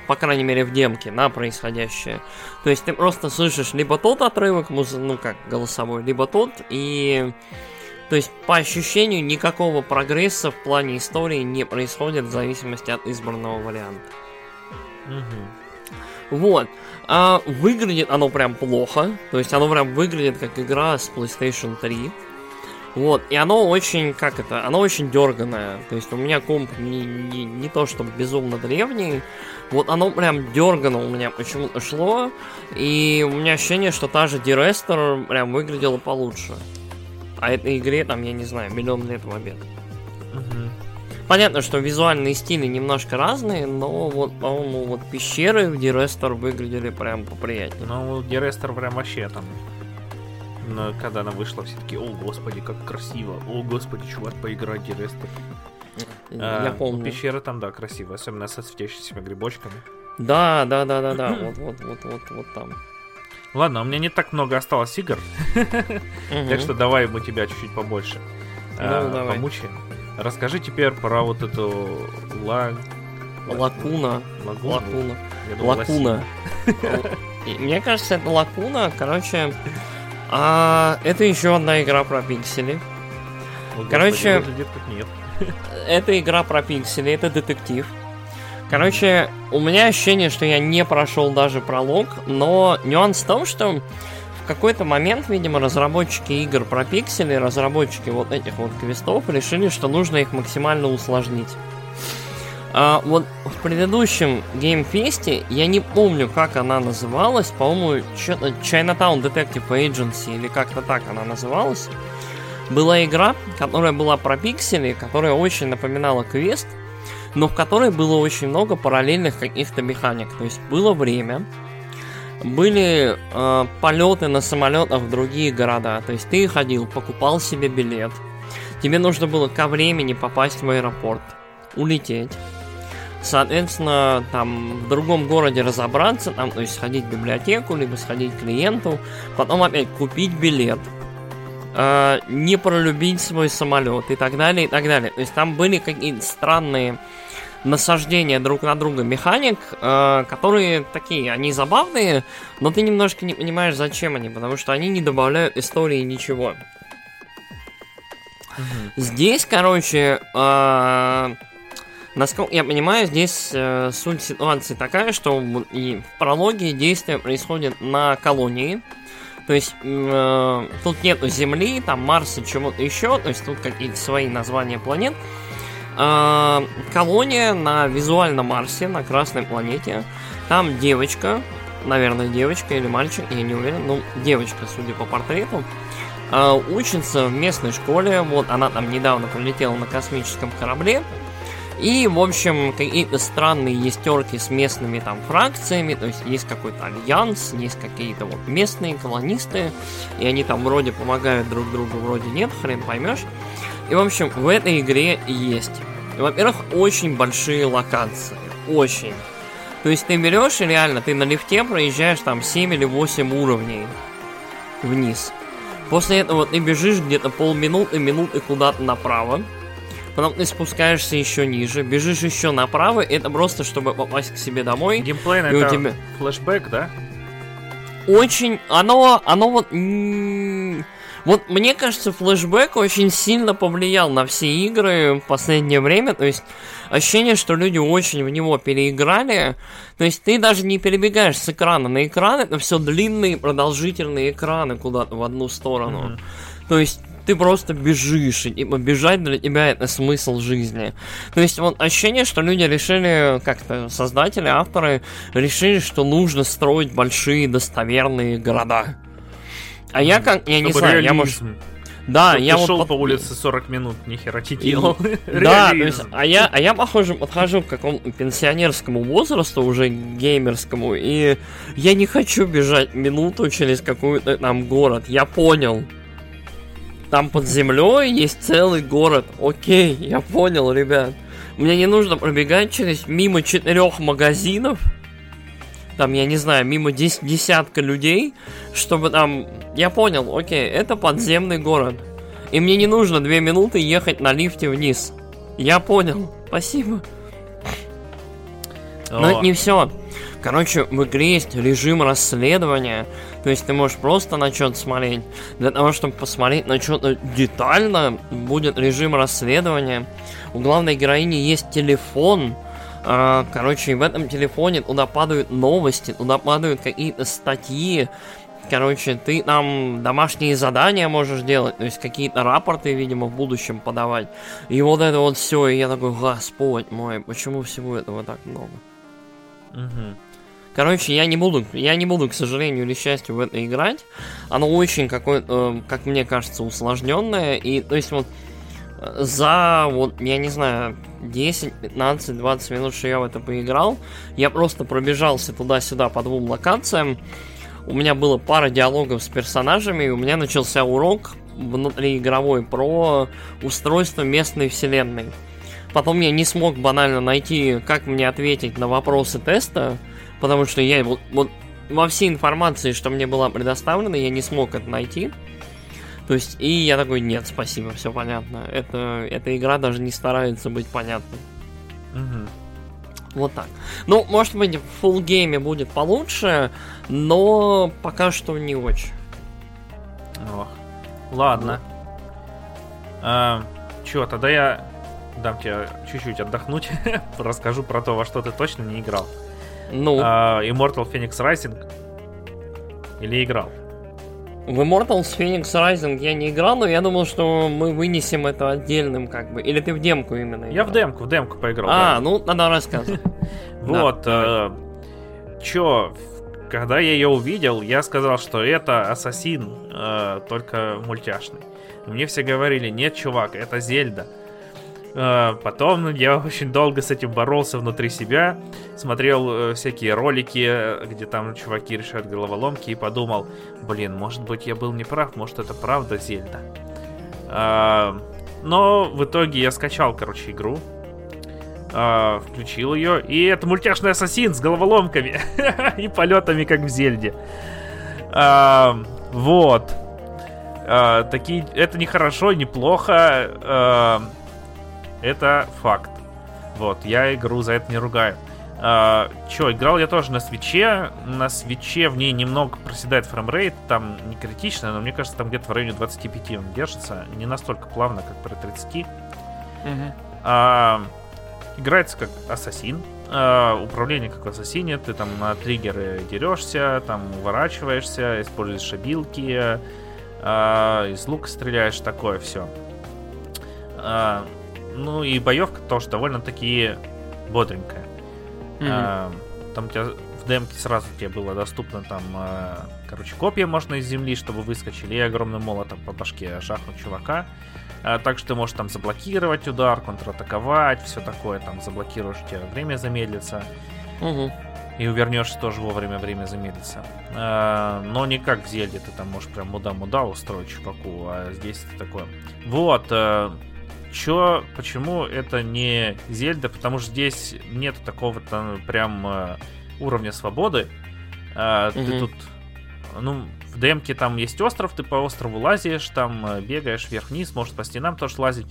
по крайней мере в демке, на происходящее. То есть ты просто слышишь либо тот отрывок, ну как голосовой, либо тот, и... То есть, по ощущению, никакого прогресса в плане истории не происходит в зависимости от избранного варианта. Вот. А выглядит оно прям плохо. То есть оно прям выглядит как игра с PlayStation 3. Вот, и оно очень, как это, оно очень дерганое. То есть у меня комп не, не, не то чтобы безумно древний. Вот оно прям дергано у меня почему-то шло. И у меня ощущение, что та же D-Rester прям выглядела получше. А этой игре там, я не знаю, миллион лет в обед. Мгм. Понятно, что визуальные стили немножко разные, но вот, по-моему, вот пещеры в D-Rester выглядели прям поприятнее. Ну, Дерестер прям вообще там... ну, когда она вышла, все таки о господи, как красиво, о господи, чувак, поиграть Дерестер. Я помню. Пещера там, да, красивая, особенно со светящимися грибочками. Да, да, да, да, да. Вот, вот, вот, вот, вот там. Ладно, у меня не так много осталось игр, так что давай мы тебя чуть-чуть побольше Ну, а, помучаем. Расскажи теперь про вот эту ла... Лакуна. Лагуну? Лакуна. Думал, Лакуна. Мне кажется, это лакуна. Короче, а, это еще одна игра про пиксели. О, короче- выглядит как нет. Это игра про пиксели, это детектив. Короче, у меня ощущение, что я не прошел даже пролог, но нюанс в том, что какой-то момент, видимо, разработчики игр про пиксели, разработчики вот этих вот квестов решили, что нужно их максимально усложнить. А, вот в предыдущем Game Fest е, я не помню, как она называлась, по-моему, Chinatown Detective Agency, или как-то так она называлась. Была игра, которая была про пиксели, которая очень напоминала квест, но в которой было очень много параллельных каких-то механик. То есть было время, были э, полеты на самолетах в другие города. То есть ты ходил, покупал себе билет. Тебе нужно было ко времени попасть в аэропорт, улететь. Соответственно, там в другом городе разобраться, там, то есть сходить в библиотеку, либо сходить к клиенту, потом опять купить билет, э, не пролюбить свой самолет и так далее, и так далее. То есть там были какие-то странные насаждения друг на друга механик, э, которые такие, они забавные, но ты немножко не понимаешь, зачем они, потому что они не добавляют истории ничего. Здесь, короче, э, насколько я понимаю, здесь э, суть ситуации такая, что и в прологе действие происходит на колонии. То есть э, тут нету Земли, там Марса, чего-то еще, то есть тут какие-то свои названия планет. Э, колония на визуальном Марсе, на Красной планете. Там девочка, наверное, девочка или мальчик, я не уверен, ну, девочка, судя по портрету, э, учится в местной школе. Вот она там недавно полетела на космическом корабле. И, в общем, какие-то странные есть терки с местными там фракциями, то есть есть какой-то альянс, есть какие-то вот местные колонисты, и они там вроде помогают друг другу, вроде нет, хрен поймешь. И, в общем, в этой игре есть, во-первых, очень большие локации, очень. То есть ты берешь и реально, ты на лифте проезжаешь там 7 или 8 уровней вниз. После этого ты бежишь где-то полминуты, минуты куда-то направо, потом ты спускаешься еще ниже, бежишь еще направо, это просто чтобы попасть к себе домой. Геймплей у это тебя- флешбэк, да? Очень, оно, оно вот, вот мне кажется, флешбэк очень сильно повлиял на все игры в последнее время, то есть ощущение, что люди очень в него переиграли, то есть ты даже не перебегаешь с экрана на экран, это все длинные продолжительные экраны куда-то в одну сторону, Мгм. то есть ты просто бежишь, и типа бежать для тебя это смысл жизни. То есть вот ощущение, что люди решили, как-то создатели, авторы, решили, что нужно строить большие достоверные города. А я как, я не знаю, я может... Да, я ты вот... шел под- по улице 40 минут, ни хера не делал. Да, то есть, а я, а я, похоже, подхожу к какому-то пенсионерскому возрасту, уже геймерскому, и я не хочу бежать минуту через какой-то там город. Я понял. Там под землей есть целый город. Окей, я понял, ребят. Мне не нужно пробегать через мимо четырех магазинов. Там, я не знаю, мимо дес- десятка людей, чтобы там... Я понял, окей, это подземный город. И мне не нужно две минуты ехать на лифте вниз. Я понял. Спасибо. Но это О, не все. Короче, в игре есть режим расследования. То есть ты можешь просто на что-то смотреть. Для того, чтобы посмотреть на что-то детально, будет режим расследования. У главной героини есть телефон. А, Короче, в этом телефоне туда падают новости, туда падают какие-то статьи. Короче, ты там домашние задания можешь делать, то есть какие-то рапорты, видимо, в будущем подавать. И вот это вот все, и я такой, Господь мой, почему всего этого так много? мгм. Короче, я не буду, я не буду, к сожалению или счастью, в это играть. Оно очень какое-то, э, как мне кажется, усложненное. И, то есть, вот, за, вот, я не знаю, 10, 15, 20 минут, что я в это поиграл, я просто пробежался туда-сюда по двум локациям. У меня было пара диалогов с персонажами, и у меня начался урок внутриигровой про устройство местной вселенной. Потом я не смог банально найти, как мне ответить на вопросы теста, потому что я вот, вот во всей информации, что мне была предоставлена, я не смог это найти. То есть, и я такой, нет, спасибо, все понятно. Это, эта игра даже не старается быть понятной. Мгм. Вот так. Ну, может быть, в full гейме будет получше, но пока что не очень. Ох. Ладно. А, чё, тогда я дам тебе чуть-чуть отдохнуть, расскажу про то, во что ты точно не играл. Ну, А, Immortal Phoenix Rising или играл? В Immortals Phoenix Rising я не играл, но я думал, что мы вынесем это отдельным, как бы. Или ты в демку именно Я в играл? демку, в демку поиграл. А, да. ну, надо рассказывать. Вот, э, чё, когда я ее увидел, я сказал, что это Ассасин, э, только мультяшный. Мне все говорили, нет, чувак, это Зельда. Э, Потом я очень долго с этим боролся внутри себя, смотрел э, всякие ролики, э, где там чуваки решают головоломки, и подумал, блин, может быть я был неправ, может это правда Зельда. Но в итоге я скачал, короче, игру, включил ее, и это мультяшный ассасин с головоломками и полетами, как в Зельде. Вот. Такие, это не хорошо, не плохо. А, это факт. Вот, я игру за это не ругаю. А, Че, играл я тоже на Switch е. На Switch е в ней немного проседает framerate. Там не критично, но мне кажется, там где-то в районе 25 он держится. Не настолько плавно, как при 30. А, играется как ассасин. А, управление как в ассасине. Ты там на триггеры дерешься, там уворачиваешься, используешь абилки, а, из лука стреляешь, такое все. Ну и боевка тоже довольно-таки бодренькая. А, там у тебя в демке сразу тебе было доступно там, а, короче, копья можно из земли, чтобы выскочили, и огромным молотом по башке жахнуть чувака. А, так что ты можешь там заблокировать удар, контратаковать, все такое, там заблокируешь, у тебя время замедлится. Мгм. И увернешься тоже вовремя, время замедлится. А, но не как в Зельде, ты там можешь прям муда-муда устроить чуваку, а здесь это такое. Вот, э, чё, почему это не Зельда? Потому что здесь нет такого там прям э, уровня свободы. А, Ты Мгм. тут, ну, в демке там есть остров, ты по острову лазишь, там э, бегаешь вверх-вниз, можешь по стенам тоже лазить.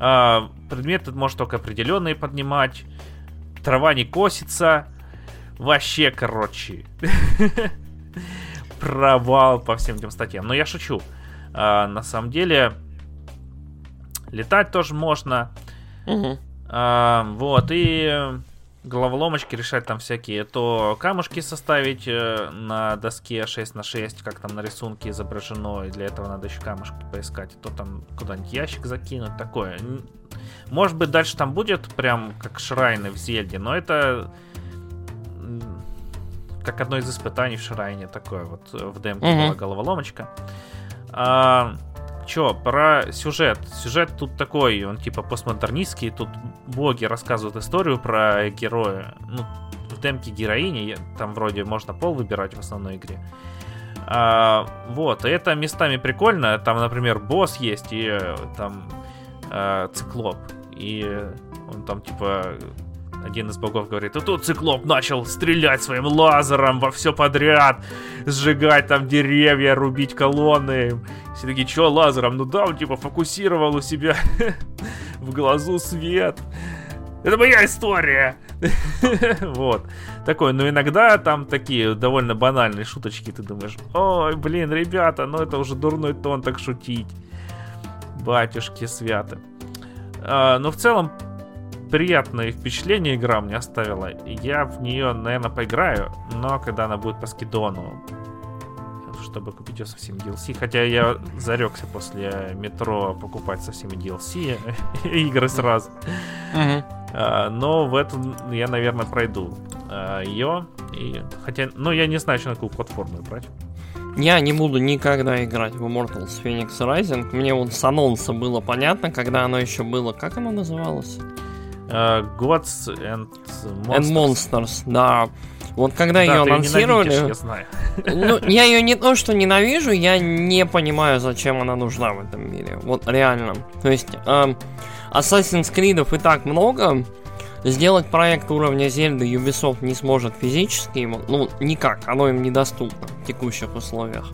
А, предметы ты можешь только определенные поднимать. Трава не косится. Вообще, короче. Провал по всем этим статьям. Но я шучу. А, на самом деле, летать тоже можно. Мгм. А, вот, и головоломочки решать там всякие. То камушки составить э, на доске 6 на 6, как там на рисунке изображено, и для этого надо еще камушки поискать. То там куда-нибудь ящик закинуть, такое. Может быть, дальше там будет прям как шрайны в Зельде, но это как одно из испытаний в Шрайне, такое вот э, в демке Мгм. была головоломочка. А, Чё, про сюжет. Сюжет тут такой, он типа постмодернистский. Тут боги рассказывают историю про героя. Ну, в демке героини, там вроде можно пол выбирать в основной игре. А, вот, и это местами прикольно. Там, например, босс есть, и э, там э, циклоп. И он там типа один из богов говорит, и тут циклоп начал стрелять своим лазером во все подряд, сжигать там деревья, рубить колонны. Все такие, чё лазером? Ну да, он типа фокусировал у себя в глазу свет. Это моя история. Вот. Такой, но иногда там такие довольно банальные шуточки, ты думаешь, ой, блин, ребята, ну это уже дурной тон так шутить. Батюшки святы. А, но в целом приятное впечатление игра мне оставила. Я в нее, наверное, поиграю, но когда она будет по скидону, чтобы купить ее со всеми DLC. Хотя я зарекся после метро покупать со всеми DLC игры сразу. А, но в этом я, наверное, пройду ее. И, хотя, ну, я не знаю, что на какую платформу брать. Я не буду никогда играть в Immortals Phoenix Rising. Мне вот с анонса было понятно, когда оно еще было. Как оно называлось? А, Gods and Monsters. And Monsters, да. Вот когда Да, ее анонсировали, я знаю. ну, я ее не то что ненавижу, я не понимаю, зачем она нужна в этом мире. Вот реально. То есть, эм, Assassin's Creed и так много. Сделать проект уровня Зельды Ubisoft не сможет физически, ну, никак, оно им недоступно в текущих условиях.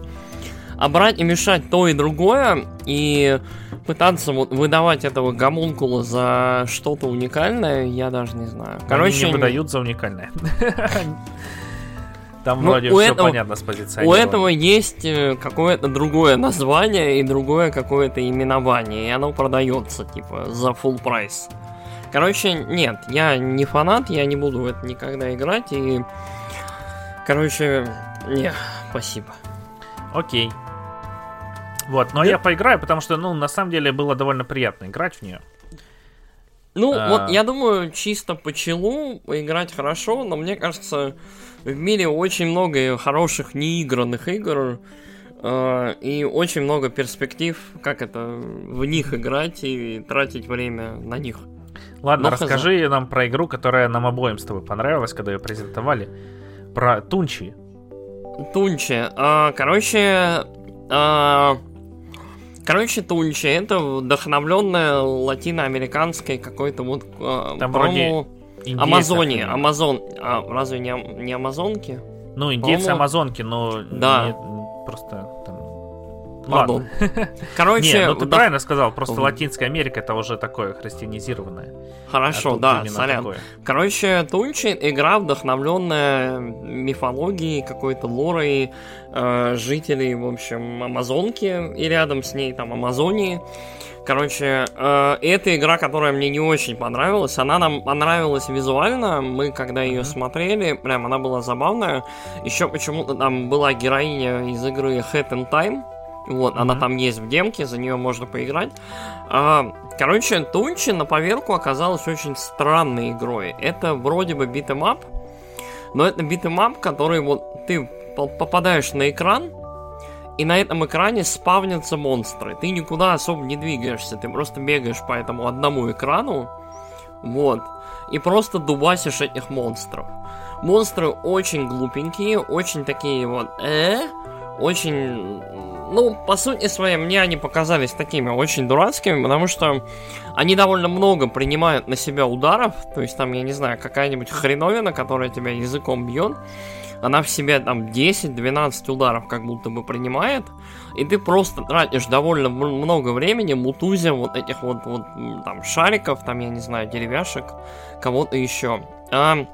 А брать и мешать то и другое, и пытаться вот выдавать этого гомункула за что-то уникальное, я даже не знаю. Короче, Короче, не выдают за уникальное. Там Ну, вроде у все этого- понятно с У позиционированием. этого есть э, какое-то другое название и другое какое-то именование, и оно продается, типа, за full прайс. Короче, нет, я не фанат, я не буду в это никогда играть, и... Короче, не, спасибо. Окей. Вот, но Нет. я поиграю, потому что, ну, на самом деле было довольно приятно играть в нее. Ну, А. вот я думаю, чисто по челу играть хорошо, но мне кажется, в мире очень много хороших неигранных игр, э, и очень много перспектив, как это, в них играть и тратить время на них. Ладно, хз. расскажи нам про игру, которая нам обоим с тобой понравилась, когда ее презентовали. Про Тунчи. Тунчи. а, короче, а, короче, Тунчи это вдохновленная латиноамериканской какой-то вот, а, Там Индейцев Амазонии. Амазон. А, разве не, не Амазонки? Ну, индейцы Амазонки, но да. не- просто там... Пардон. Ладно. Короче, Не, ну ты вдох- правильно сказал, просто. Латинская Америка это уже такое христианизированное. А Хорошо, тут да, сорян. такое. Короче, Тунчи игра, вдохновленная мифологией, какой-то лорой э, жителей, в общем, Амазонки и рядом с ней там Амазонии. Короче, э, это игра, которая мне не очень понравилась. Она нам понравилась визуально. Мы, когда ее смотрели, прям она была забавная. Еще почему-то там была героиня из игры Hat in Time. Вот, она Мгм. там есть в демке, за нее можно поиграть. А, короче, Tunche на поверку оказалась очень странной игрой. Это вроде бы beat 'em up, но это beat 'em up, который вот ты по- попадаешь на экран, и на этом экране спавнятся монстры. Ты никуда особо не двигаешься, ты просто бегаешь по этому одному экрану, вот, и просто дубасишь этих монстров. Монстры очень глупенькие, очень такие вот, э, очень, ну, по сути своей, мне они показались такими очень дурацкими, потому что они довольно много принимают на себя ударов, то есть там, я не знаю, какая-нибудь хреновина, которая тебя языком бьет, она в себе там 10-12 ударов как будто бы принимает, и ты просто тратишь довольно много времени мутузя вот этих вот, вот там шариков, там, я не знаю, деревяшек, кого-то еще. А,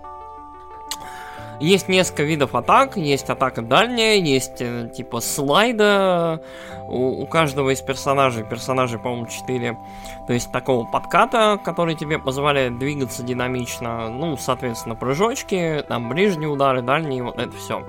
есть несколько видов атак, есть атака дальняя, есть э, типа слайда. У, у каждого из персонажей, персонажей, по-моему, 4, то есть такого подката, который тебе позволяет двигаться динамично, ну, соответственно, прыжочки, там ближние удары, дальние, вот это все.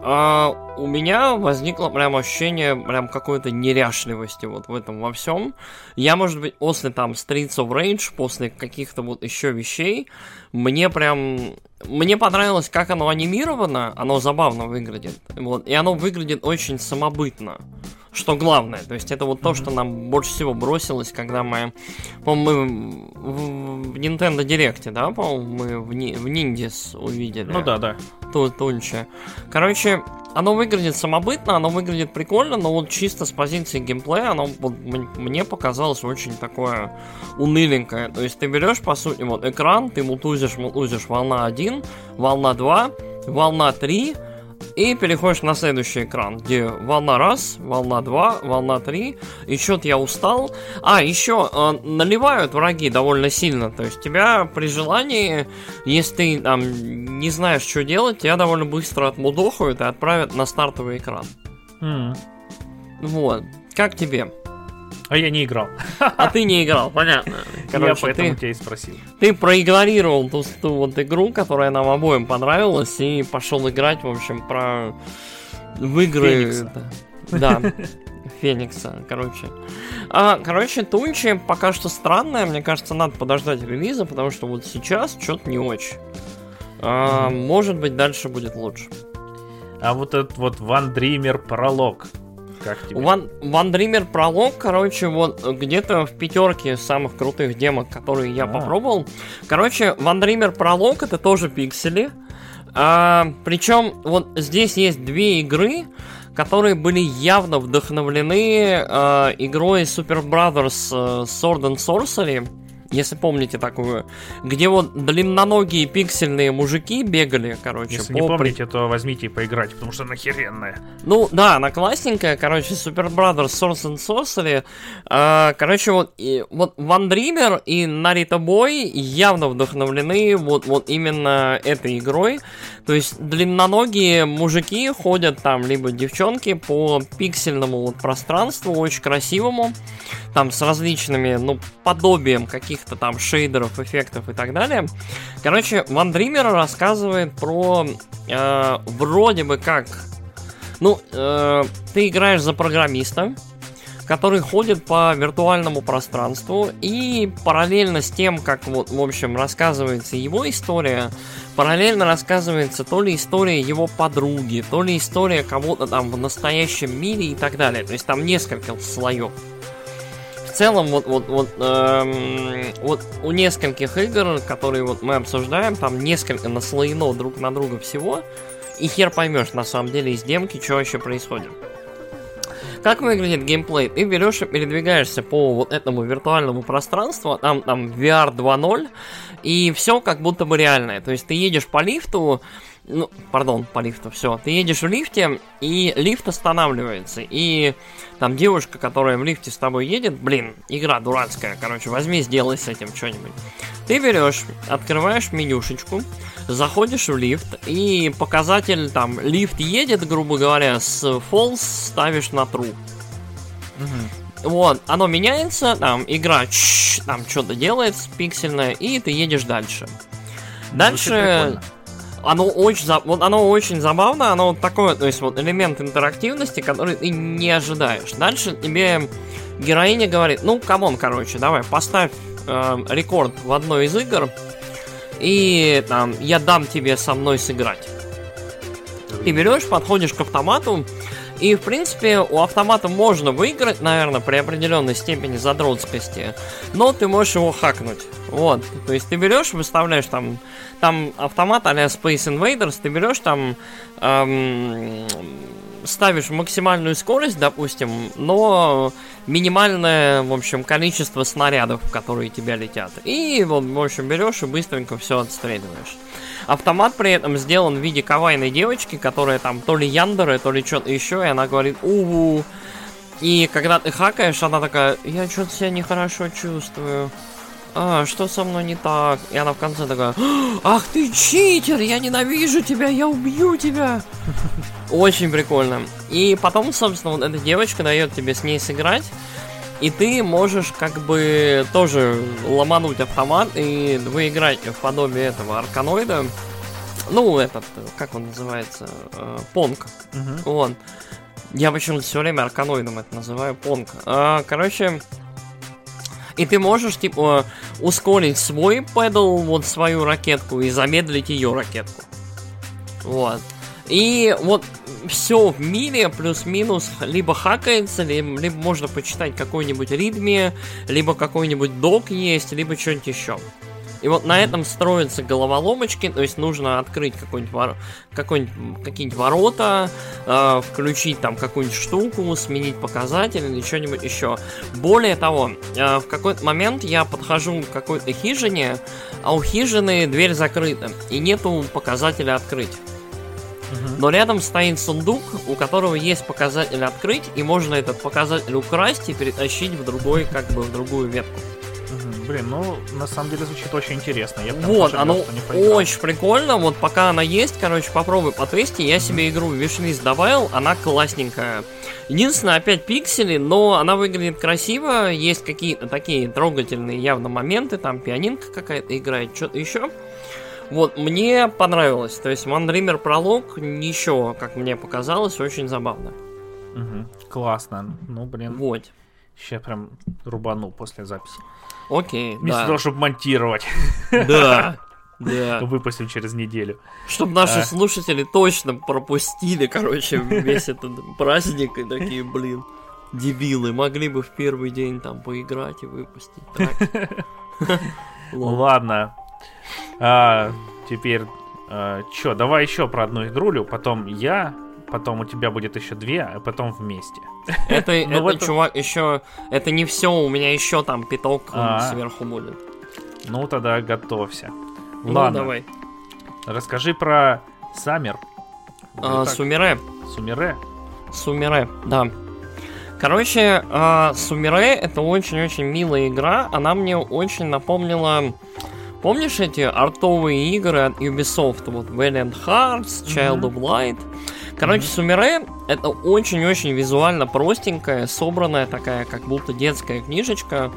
У меня возникло прям ощущение прям какой-то неряшливости вот в этом во всем. Я, может быть, после там Streets of Rage, после каких-то вот еще вещей, мне прям... Мне понравилось, как оно анимировано, оно забавно выглядит. Вот, и оно выглядит очень самобытно. Что главное, то есть это вот то, что нам больше всего бросилось, когда мы, по-моему, мы в, Nintendo Direct, да, по-моему, мы в, Ни- в Ниндис увидели. Ну да, да. Ту- Тунча. Короче, оно выглядит самобытно, оно выглядит прикольно, но вот чисто с позиции геймплея оно вот мне показалось очень такое уныленькое. То есть ты берешь, по сути, вот экран, ты мутузишь, мутузишь волна 1, волна 2, волна 3, и переходишь на следующий экран, где волна раз, волна 2, волна 3, и что-то я устал. А, еще э, наливают враги довольно сильно, то есть тебя при желании, если ты там не знаешь, что делать, тебя довольно быстро отмудохают и отправят на стартовый экран. М. Вот. Как тебе? А я не играл. А ты не играл, понятно. я Короче, поэтому ты, тебя и спросил. ты проигнорировал ту, ту вот игру, которая нам обоим понравилась, и пошел играть, в общем, про в игры. Феникса. Да. Феникса, короче. А, короче, Тунчи пока что странная, мне кажется, надо подождать релиза, потому что вот сейчас что-то не очень. А, может быть, дальше будет лучше. А вот этот вот Ван Дример пролог. Как тебе? Ван, Ван Дример пролог, короче, вот где-то в пятерке самых крутых демок, которые я А. попробовал. Короче, Ван Дример пролог это тоже пиксели. А, причем вот здесь есть две игры, которые были явно вдохновлены а, игрой Super Brothers э, Sword and Sorcery. Если помните такую, где вот длинноногие пиксельные мужики бегали, короче, Если по не помните, то возьмите и поиграйте, потому что она херенная. ну, да, она классненькая, короче, Super Brothers Source and Sorcery. А, короче, вот, и, вот Ван Дример и Нарита Бой явно вдохновлены вот, вот именно этой игрой. То есть длинноногие мужики ходят там, либо девчонки, по пиксельному вот пространству, очень красивому, там с различными, ну, подобием каких-то каких-то там шейдеров, эффектов и так далее. Короче, Ван Дример рассказывает про э, вроде бы как... Ну, э, ты играешь за программиста, который ходит по виртуальному пространству, и параллельно с тем, как вот, в общем, рассказывается его история, параллельно рассказывается то ли история его подруги, то ли история кого-то там в настоящем мире и так далее. То есть там несколько слоев. Целом, вот, вот, вот, эм, вот у нескольких игр, которые вот мы обсуждаем, там несколько наслоено друг на друга всего, и хер поймешь на самом деле из демки, что вообще происходит. Как выглядит геймплей? Ты берешь и передвигаешься по вот этому виртуальному пространству, там, там VR 2.0, и все как будто бы реальное. То есть ты едешь по лифту, ну, пардон, по лифту, все. Ты едешь в лифте, и лифт останавливается. И там девушка, которая в лифте с тобой едет, блин, игра дурацкая, короче, возьми, сделай с этим что-нибудь. Ты берешь, открываешь менюшечку, заходишь в лифт, и показатель там, лифт едет, грубо говоря, с false ставишь на true. Угу. Вот, оно меняется, там, игра чш, там что-то делает пиксельное, и ты едешь дальше. Дальше оно очень, вот оно очень забавно, оно вот такое, то есть вот элемент интерактивности, который ты не ожидаешь. Дальше тебе героиня говорит, ну, come on, короче, давай, поставь э, рекорд в одной из игр, и там, я дам тебе со мной сыграть. Ты берешь, подходишь к автомату, и, в принципе, у автомата можно выиграть, наверное, при определенной степени задротскости, но ты можешь его хакнуть. Вот, то есть ты берешь, выставляешь там, там автомат а Space Invaders, ты берешь там, эм, ставишь максимальную скорость, допустим, но минимальное, в общем, количество снарядов, которые тебя летят. И вот, в общем, берешь и быстренько все отстреливаешь. Автомат при этом сделан в виде кавайной девочки, которая там то ли яндеры, то ли что-то еще, и она говорит у И когда ты хакаешь, она такая, я что-то себя нехорошо чувствую. А, что со мной не так? И она в конце такая, ах ты читер, я ненавижу тебя, я убью тебя. Очень прикольно. И потом, собственно, вот эта девочка дает тебе с ней сыграть. И ты можешь как бы тоже ломануть автомат и выиграть в подобие этого арканоида. Ну, этот, как он называется? Э, понг. Угу. Вот. Я почему-то все время арканоидом это называю понг. А, короче, и ты можешь, типа, ускорить свой педал, вот свою ракетку, и замедлить ее ракетку. Вот. И вот все в мире плюс-минус либо хакается, либо, либо можно почитать какой-нибудь ритме, либо какой-нибудь док есть, либо что-нибудь еще. И вот на этом строятся головоломочки, то есть нужно открыть какой-нибудь вор... какой какие-нибудь ворота, э, включить там какую-нибудь штуку, сменить показатель или что-нибудь еще. Более того, э, в какой-то момент я подхожу к какой-то хижине, а у хижины дверь закрыта, и нету показателя открыть. Но рядом стоит сундук, у которого есть показатель открыть, и можно этот показатель украсть и перетащить в другой, как бы в другую ветку. Блин, ну на самом деле звучит очень интересно. Я вот, оно очень прикольно. Вот пока она есть, короче, попробуй потести. Я себе игру в вишлист добавил, она классненькая. Единственное, опять пиксели, но она выглядит красиво. Есть какие-то такие трогательные явно моменты. Там пианинка какая-то играет, что-то еще. Вот, мне понравилось. То есть One Dreamer пролог еще, как мне показалось, очень забавно. Угу, классно. Ну, блин. Вот. Сейчас прям рубану после записи. Окей, Вместо да. того, чтобы монтировать. Да. Да. Выпустим через неделю. Чтобы наши а. слушатели точно пропустили, короче, весь этот праздник и такие, блин, дебилы, могли бы в первый день там поиграть и выпустить Ладно. А, теперь, а, чё, давай еще про одну игрулю, потом я, потом у тебя будет еще две, а потом вместе. Это, ну, это, чувак, еще, это не все, у меня еще там пяток а. сверху будет. Ну тогда готовься. Ну, Ладно. давай. Расскажи про Саммер. А, Сумире. Сумире? Сумире, да. Короче, э, Сумире это очень-очень милая игра. Она мне очень напомнила Помнишь эти артовые игры от Ubisoft? Вот Valiant Hearts, Child mm-hmm. of Light. Короче, mm-hmm. Сумире это очень-очень визуально простенькая, собранная такая, как будто детская книжечка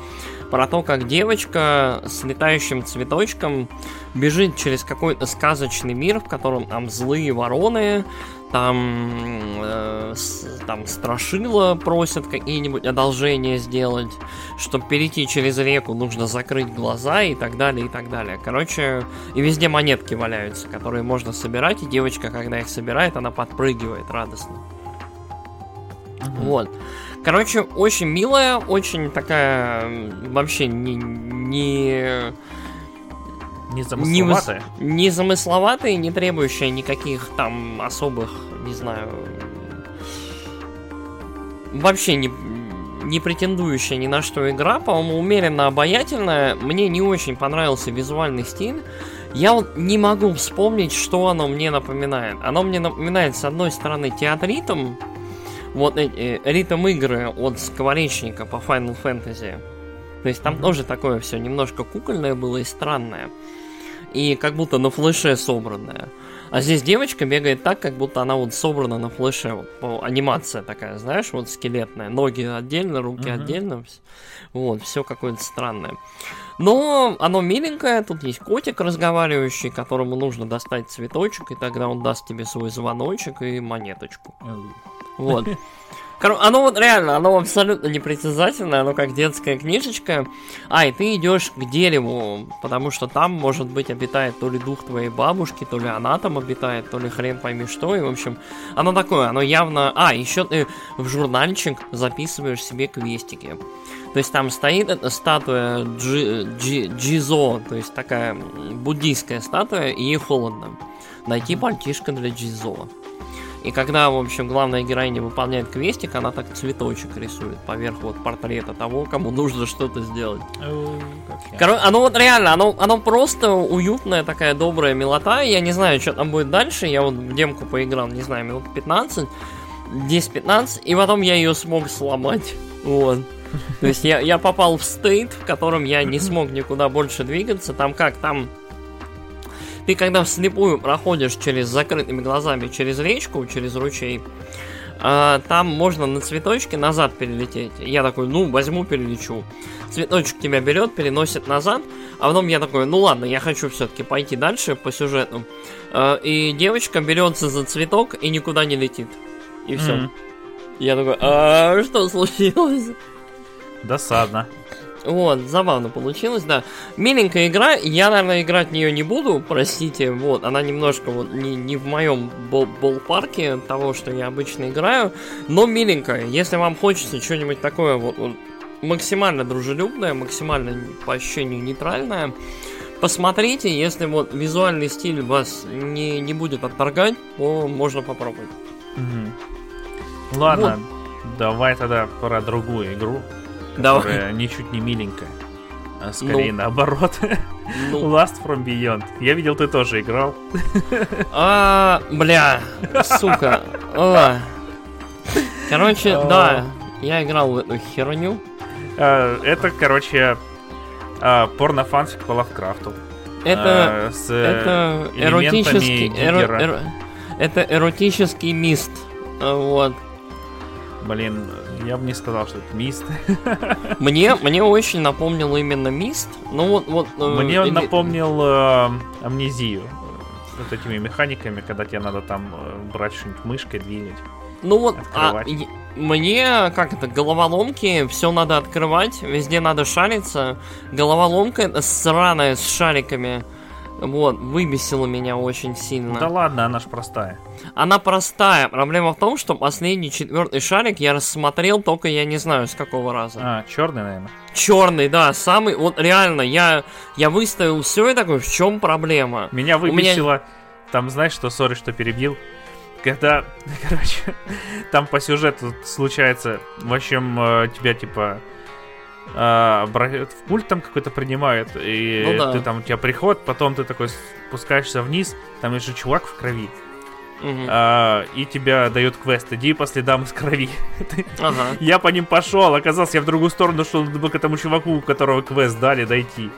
про то, как девочка с летающим цветочком бежит через какой-то сказочный мир, в котором там злые вороны, там, э, с, там страшила просят какие-нибудь одолжения сделать, чтобы перейти через реку, нужно закрыть глаза и так далее, и так далее. Короче, и везде монетки валяются, которые можно собирать, и девочка, когда их собирает, она подпрыгивает радостно. Mm-hmm. Вот. Короче, очень милая, очень такая вообще не, не Незамысловатая? Не, незамысловатая, не требующая никаких там особых, не знаю... Вообще не, не претендующая ни на что игра, по-моему, умеренно обаятельная. Мне не очень понравился визуальный стиль. Я вот не могу вспомнить, что оно мне напоминает. Оно мне напоминает, с одной стороны, театритм, вот э, э, ритм игры от скворечника по Final Fantasy. То есть там mm-hmm. тоже такое все немножко кукольное было и странное и как будто на флеше собранная. А здесь девочка бегает так, как будто она вот собрана на флеше. Вот, анимация такая, знаешь, вот скелетная. Ноги отдельно, руки uh-huh. отдельно. Вот, все какое-то странное. Но оно миленькое, тут есть котик разговаривающий, которому нужно достать цветочек, и тогда он даст тебе свой звоночек и монеточку. Вот. Оно вот реально, оно абсолютно непритязательное, оно как детская книжечка. А, и ты идешь к дереву, потому что там, может быть, обитает то ли дух твоей бабушки, то ли она там обитает, то ли хрен пойми что. И, в общем, оно такое, оно явно... А, еще ты в журнальчик записываешь себе квестики. То есть там стоит эта статуя Джи, Джи, Джизо, то есть такая буддийская статуя, и ей холодно. Найти пальтишко для Джизо. И когда, в общем, главная героиня выполняет квестик, она так цветочек рисует поверх вот портрета того, кому нужно что-то сделать. Короче, оно вот реально, оно, оно просто уютная такая добрая милота. Я не знаю, что там будет дальше. Я вот в демку поиграл, не знаю, минут 15, 10-15, и потом я ее смог сломать. Вот. То есть я, я попал в стейт, в котором я не смог никуда больше двигаться. Там как, там ты когда вслепую проходишь через закрытыми глазами через речку, через ручей, а, там можно на цветочке назад перелететь. Я такой, ну, возьму, перелечу. Цветочек тебя берет, переносит назад, а потом я такой, ну ладно, я хочу все-таки пойти дальше по сюжету. А, и девочка берется за цветок и никуда не летит. И все. Mm-hmm. Я такой, а что случилось? Досадно. Вот, забавно получилось, да. Миленькая игра, я, наверное, играть в нее не буду, простите, вот, она немножко вот не, не в моем бол болпарке того, что я обычно играю, но миленькая. Если вам хочется что-нибудь такое вот, вот максимально дружелюбное, максимально по ощущению нейтральное, посмотрите, если вот визуальный стиль вас не, не будет отторгать, то можно попробовать. Угу. Ладно, вот. давай тогда про другую игру которая Давай. ничуть не миленькая. А скорее ну. наоборот. Ну. Last from Beyond. Я видел, ты тоже играл. А, бля, сука. О. Короче, О. да, я играл в эту херню. А, это, короче, а, порно-фанфик по Лавкрафту. Это, а, с это эротический, эро, эро, это эротический мист. Вот. Блин, я бы не сказал, что это Мист. Мне, мне очень напомнил именно Мист. Ну вот, вот. Э, мне он э, напомнил э, амнезию. Вот этими механиками, когда тебе надо там э, брать что-нибудь мышкой, двигать. Ну вот, а, мне, как это, головоломки, все надо открывать, везде надо шариться. Головоломка это сраная с шариками. Вот, выбесила меня очень сильно. Да ладно, она ж простая. Она простая. Проблема в том, что последний четвертый шарик я рассмотрел только я не знаю с какого раза. А, черный, наверное. Черный, да, самый. Вот реально, я, я выставил все и такой, в чем проблема? Меня выбесило. Меня... Там, знаешь, что, сори, что перебил. Когда, короче, там по сюжету случается, в общем, э, тебя типа а, в пульт там какой-то принимают, и ну, да. ты там, у тебя приход, потом ты такой спускаешься вниз, там же чувак в крови. Угу. А, и тебя дает квест, иди по следам из крови. Ага. я по ним пошел, оказался я в другую сторону, чтобы к этому чуваку, у которого квест дали, дойти.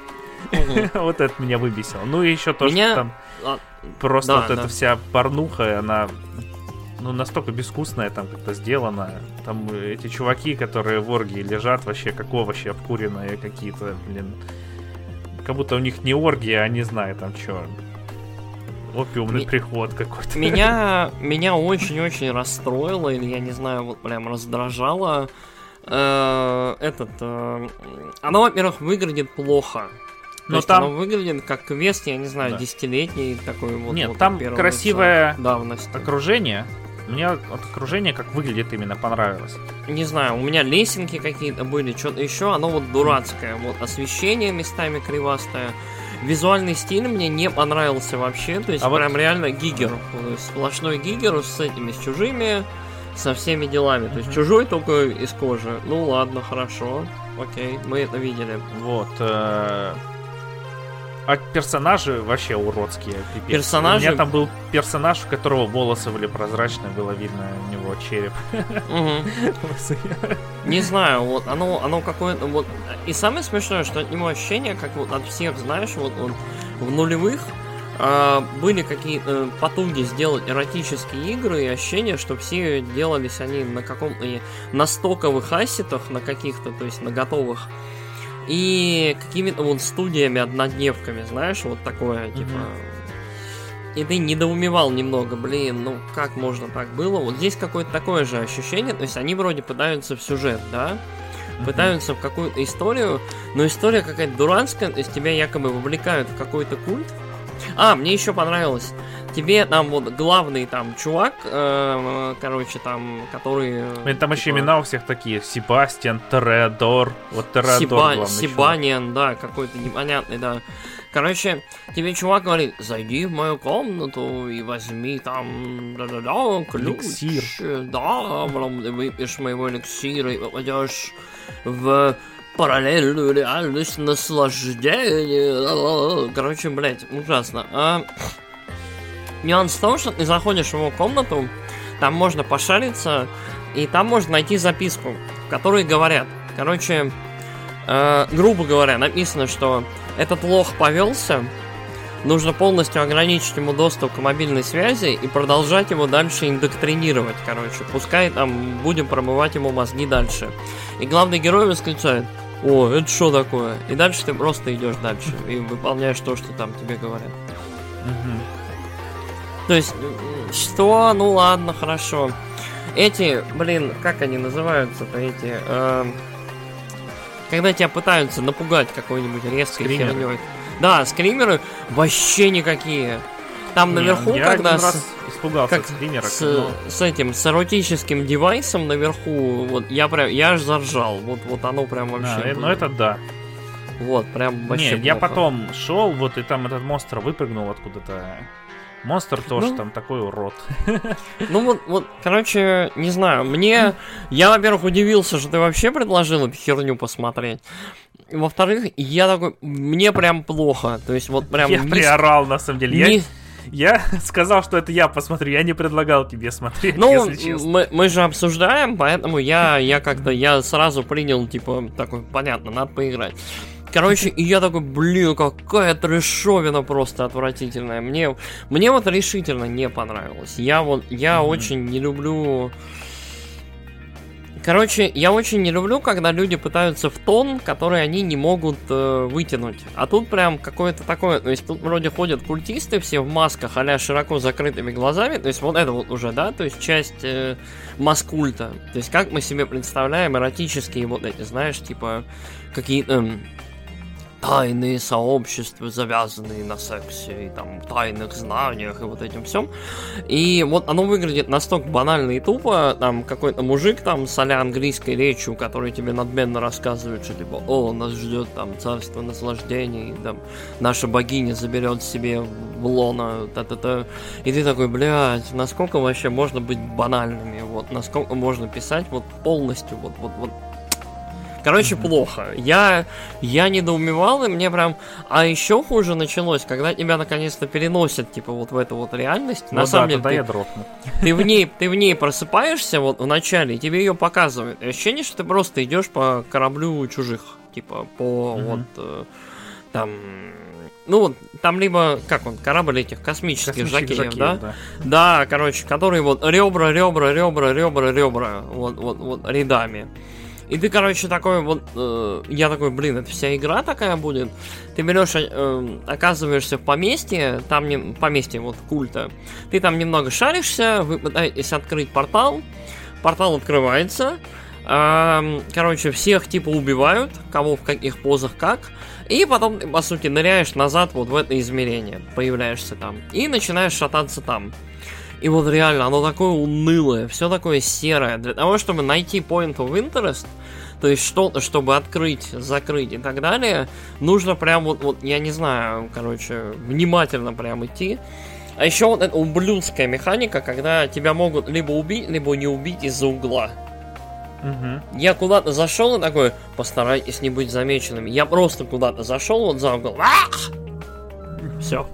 Угу. вот это меня выбесило. Ну и еще то, меня... что там а... просто да, вот да. эта вся порнуха, она ну, настолько безвкусная там как-то сделана. Там эти чуваки, которые в оргии лежат вообще как овощи обкуренные какие-то, блин. Как будто у них не оргия, а не знаю там что. Опиумный Ми- приход какой-то. Меня, меня очень-очень расстроило, или я не знаю, вот прям раздражало э, этот... Э, оно, во-первых, выглядит плохо. Но есть там... оно выглядит как квест, я не знаю, да. десятилетний такой вот. Нет, вот, там красивое давности. окружение. Мне от окружения как выглядит именно понравилось. Не знаю, у меня лесенки какие-то были, что-то еще, оно вот дурацкое. Вот освещение местами кривастое. Визуальный стиль мне не понравился вообще, то есть а прям вот... реально гигер. Сплошной гигер с этими, с чужими, со всеми делами. То есть чужой только из кожи. Ну ладно, хорошо. Окей, мы это видели. Вот. Э а персонажи вообще уродские. Пипец. Персонажи... У меня там был персонаж, у которого волосы были прозрачные, было видно у него череп. Не знаю, вот оно, оно какое-то вот. И самое смешное, что от него ощущение, как вот от всех, знаешь, вот он в нулевых а, были какие-то э, потуги сделать эротические игры и ощущение, что все делались они на каком-то на стоковых ассетах, на каких-то, то есть на готовых и какими-то вот студиями однодневками, знаешь, вот такое, mm-hmm. типа. И ты недоумевал немного, блин, ну как можно так было? Вот здесь какое-то такое же ощущение, то есть они вроде пытаются в сюжет, да? Mm-hmm. Пытаются в какую-то историю, но история какая-то дурацкая, то есть тебя якобы вовлекают в какой-то культ. А, мне еще понравилось тебе там вот главный там чувак, э, короче, там, который... И там типа... еще имена у всех такие. Себастьян, Тередор. Вот Тередор Сиба... главный Сибаниан, да, какой-то непонятный, да. Короче, тебе чувак говорит, зайди в мою комнату и возьми там да-да-да, ключ. Эликсир. Да, потом ты выпьешь моего эликсира и попадешь в параллельную реальность наслаждения. Короче, блядь, ужасно. А, Нюанс в том, что ты заходишь в его комнату, там можно пошариться, и там можно найти записку, в которой говорят, короче, э, грубо говоря, написано, что этот лох повелся, нужно полностью ограничить ему доступ к мобильной связи и продолжать его дальше индоктринировать, короче. Пускай там будем промывать ему мозги дальше. И главный герой восклицает, о, это что такое? И дальше ты просто идешь дальше и выполняешь то, что там тебе говорят. То есть, что? Ну ладно, хорошо. Эти, блин, как они называются-то эти? Э, когда тебя пытаются напугать какой-нибудь резкой херней. Да, скримеры вообще никакие. Там наверху, я когда с, испугался как скримера, с, но... с этим с эротическим девайсом наверху, вот я прям я аж заржал. Вот, вот оно прям вообще. Да, ну это да. Вот, прям вообще. Не, плохо. я потом шел, вот и там этот монстр выпрыгнул откуда-то. Монстр тоже ну, там такой урод. Ну вот, вот, короче, не знаю, мне... Я, во-первых, удивился, что ты вообще предложил эту херню посмотреть. Во-вторых, я такой... Мне прям плохо. То есть вот прям... Я не... приорал, на самом деле. Не... Я... Я сказал, что это я посмотрю, я не предлагал тебе смотреть, ну. Мы, мы же обсуждаем, поэтому я, я как-то, я сразу принял, типа, такой, понятно, надо поиграть. Короче, и я такой, блин, какая трешовина просто отвратительная. Мне, мне вот решительно не понравилось. Я вот, я mm-hmm. очень не люблю... Короче, я очень не люблю, когда люди пытаются в тон, который они не могут э, вытянуть. А тут прям какое-то такое, то есть тут вроде ходят культисты все в масках, а широко закрытыми глазами, то есть вот это вот уже, да, то есть часть э, маскульта. То есть как мы себе представляем эротические вот эти, знаешь, типа какие-то... Э, тайные сообщества, завязанные на сексе и там тайных знаниях и вот этим всем. И вот оно выглядит настолько банально и тупо, там какой-то мужик там с а английской речью, который тебе надменно рассказывает, что типа, о, нас ждет там царство наслаждений, там наша богиня заберет себе в лона, та-та-та. И ты такой, блядь, насколько вообще можно быть банальными, вот, насколько можно писать вот полностью, вот, вот, вот Короче, плохо. Я, я недоумевал, и мне прям... А еще хуже началось, когда тебя наконец-то переносят, типа, вот в эту вот реальность. Ну, На да, самом деле, ты, я дропну. Ты в, ней, ты в ней просыпаешься вот в начале, и тебе ее показывают. И ощущение, что ты просто идешь по кораблю чужих. Типа, по mm-hmm. вот... Э, там ну вот, там либо, как он, корабль этих космических, Космических жакеев, жакеев, да? Да, короче, которые вот ребра, ребра, ребра, ребра, ребра, вот, вот, вот, рядами. И ты, короче, такой вот, э, я такой, блин, это вся игра такая будет. Ты берешь, э, оказываешься в поместье, там не, поместье вот культа. Ты там немного шаришься, вы пытаетесь открыть портал, портал открывается, э, короче, всех типа убивают, кого в каких позах как. И потом ты, по сути, ныряешь назад вот в это измерение, появляешься там. И начинаешь шататься там. И вот реально, оно такое унылое, все такое серое. Для того, чтобы найти point of interest, то есть что-то, чтобы открыть, закрыть и так далее, нужно прям вот, вот, я не знаю, короче, внимательно прям идти. А еще вот эта ублюдская механика, когда тебя могут либо убить, либо не убить из-за угла. Мгм. Я куда-то зашел и такой, постарайтесь не быть замеченными. Я просто куда-то зашел вот за угол. Все.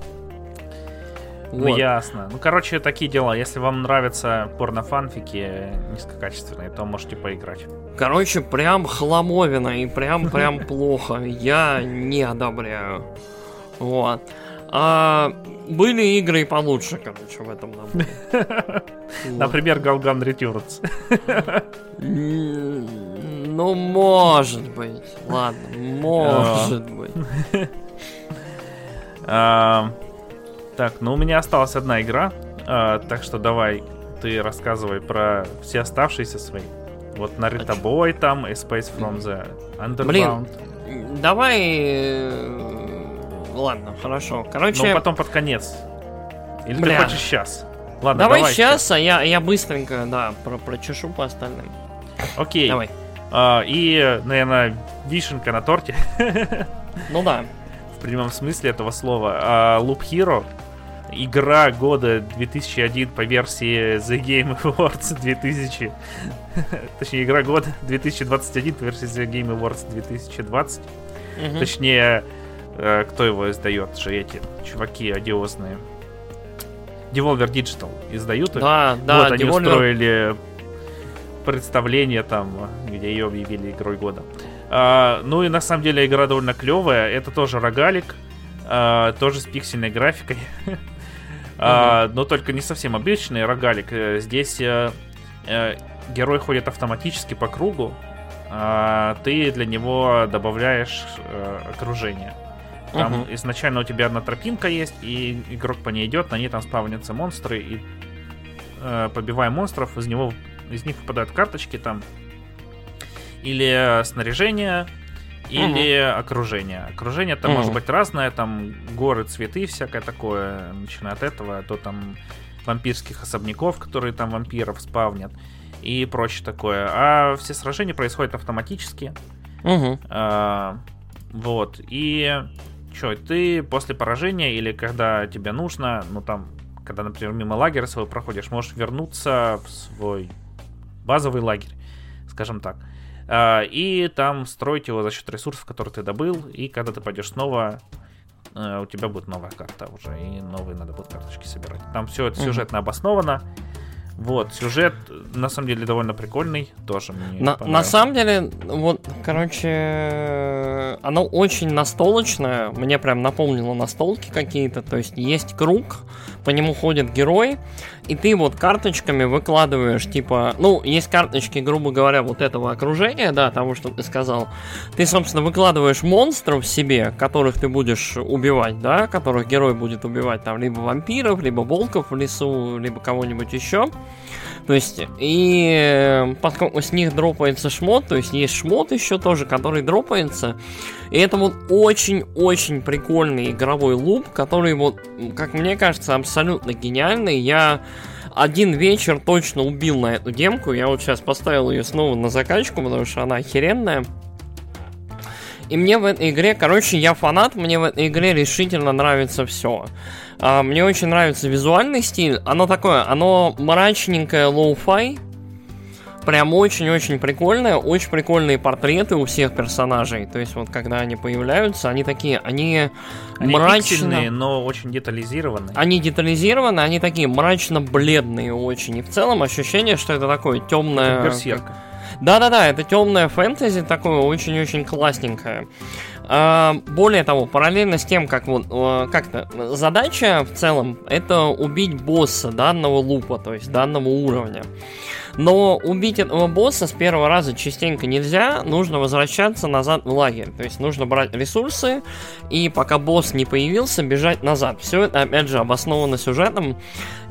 Ну, ясно. Ну, короче, такие дела. Если вам нравятся порнофанфики низкокачественные, то можете поиграть. Короче, прям хламовина и прям прям плохо. Я не одобряю. Вот. А, были игры и получше, короче, в этом наборе. Вот. Например, Галган Returns. Ну, может быть. Ладно, может быть. Так, ну у меня осталась одна игра, а, так что давай ты рассказывай про все оставшиеся свои. Вот Naruto Boy там, A Space from the Underground. Давай... э, Ладно, хорошо. Ну, Короче, потом под конец. Или Бля. ты хочешь сейчас? Ладно, давай, давай сейчас, а я, я быстренько, да, про прочешу по остальным. Окей. Давай. А, и, наверное, вишенка на торте, Ну да. в прямом смысле этого слова. А, Loop Hero. Игра года 2001 по версии The Game Awards 2000. Точнее, игра года 2021 по версии The Game Awards 2020. Мгм. Точнее, э, кто его издает же эти чуваки одиозные. Devolver Digital издают их. Да, да, вот они Devolver- устроили представление там, где ее объявили игрой года. А, ну и на самом деле игра довольно клевая. Это тоже рогалик, а, тоже с пиксельной графикой. А, но только не совсем обычный рогалик. Э, Здесь э, э, герой ходит автоматически по кругу. а ты для него добавляешь э, окружение. Там Мгм. изначально у тебя одна тропинка есть, и игрок по ней идет, на ней там спавнятся монстры, и э, побивая монстров, из него из них выпадают карточки там. Или снаряжение, или окружение. Окружение там Мгм. может быть разное, там горы, цветы, всякое такое, начиная от этого, то там вампирских особняков, которые там вампиров спавнят, и прочее такое. А все сражения происходят автоматически. Мгм. А, вот. И что, ты после поражения или когда тебе нужно, ну там, когда, например, мимо лагеря своего проходишь, можешь вернуться в свой базовый лагерь, скажем так. А, и там строить его за счет ресурсов, которые ты добыл. И когда ты пойдешь снова, э, у тебя будет новая карта уже. И новые надо будет карточки собирать. Там все это сюжетно обосновано. Вот, сюжет на самом деле довольно прикольный, тоже мне На, на самом деле, вот, короче, оно очень настолочное. Мне прям напомнило настолки какие-то. То есть есть круг, по нему ходит герой, и ты вот карточками выкладываешь, типа, ну, есть карточки, грубо говоря, вот этого окружения, да, того, что ты сказал. Ты, собственно, выкладываешь монстров себе, которых ты будешь убивать, да, которых герой будет убивать, там, либо вампиров, либо волков в лесу, либо кого-нибудь еще. То есть, и э, поскольку с них дропается шмот, то есть есть шмот еще тоже, который дропается. И это вот очень-очень прикольный игровой луп, который вот, как мне кажется, абсолютно гениальный. Я один вечер точно убил на эту демку. Я вот сейчас поставил ее снова на закачку, потому что она охеренная. И мне в этой игре, короче, я фанат, мне в этой игре решительно нравится все. Мне очень нравится визуальный стиль. Оно такое, оно мрачненькое lo-fi. Прям очень-очень прикольное, очень прикольные портреты у всех персонажей. То есть вот когда они появляются, они такие, они, Они пиксельные, но очень детализированные. Они детализированы, они такие мрачно-бледные очень. И в целом ощущение, что это такое темное... Берсерк. Да-да-да, это темное фэнтези такое очень-очень классненькое. А, более того, параллельно с тем, как вот э, как-то задача в целом это убить босса данного лупа, то есть данного уровня. Но убить этого босса с первого раза частенько нельзя, нужно возвращаться назад в лагерь. То есть нужно брать ресурсы и пока босс не появился, бежать назад. Все это, опять же, обосновано сюжетом.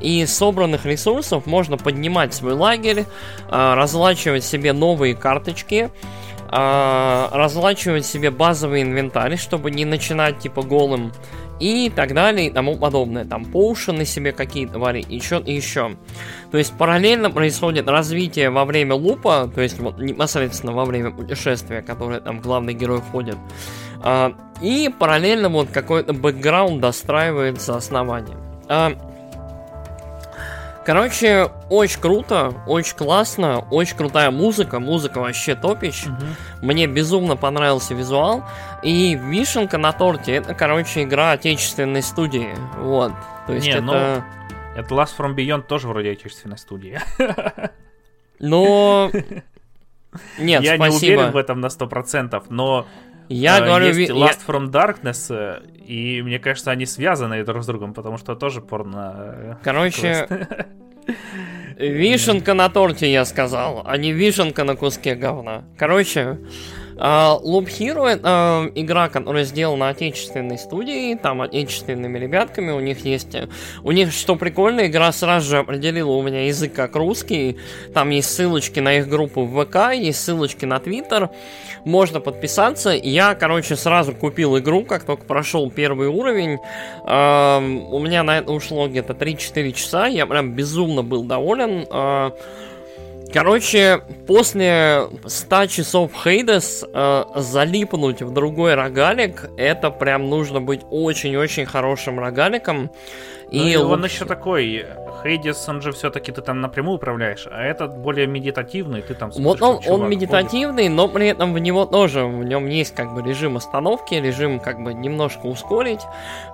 И собранных ресурсов можно поднимать свой лагерь, а, разлачивать себе новые карточки, а, разлачивать себе базовый инвентарь, чтобы не начинать типа голым и так далее и тому подобное. Там поушены себе какие-то варить, еще и еще. То есть параллельно происходит развитие во время лупа, то есть вот непосредственно во время путешествия, которое там главный герой входит. А, и параллельно вот какой-то бэкграунд достраивается основанием. А, Короче, очень круто, очень классно, очень крутая музыка, музыка вообще топич. Угу. Мне безумно понравился визуал. И вишенка на торте, это, короче, игра отечественной студии. Вот. То есть Не, это... Ну, это Last From Beyond тоже вроде отечественной студии. Но... Нет, Я спасибо. не уверен в этом на 100%, но я э, говорю, есть Last я... from Darkness, э, и мне кажется, они связаны друг с другом, потому что тоже порно. Э, Короче, вишенка на торте, я сказал, а не вишенка на куске говна. Короче, Loop Hero это uh, игра, которая сделана отечественной студией, там отечественными ребятками, у них есть... У них, что прикольно, игра сразу же определила у меня язык как русский, там есть ссылочки на их группу в ВК, есть ссылочки на Твиттер, можно подписаться. Я, короче, сразу купил игру, как только прошел первый уровень. Uh, у меня на это ушло где-то 3-4 часа, я прям безумно был доволен. Короче, после 100 часов Хейдес э, залипнуть в другой рогалик, это прям нужно быть очень-очень хорошим рогаликом. Ну, и он лучше... еще такой, Хейдис, он же все-таки ты там напрямую управляешь, а этот более медитативный, ты там Вот он, он медитативный, ходит. но при этом в него тоже, в нем есть как бы режим остановки, режим как бы немножко ускорить.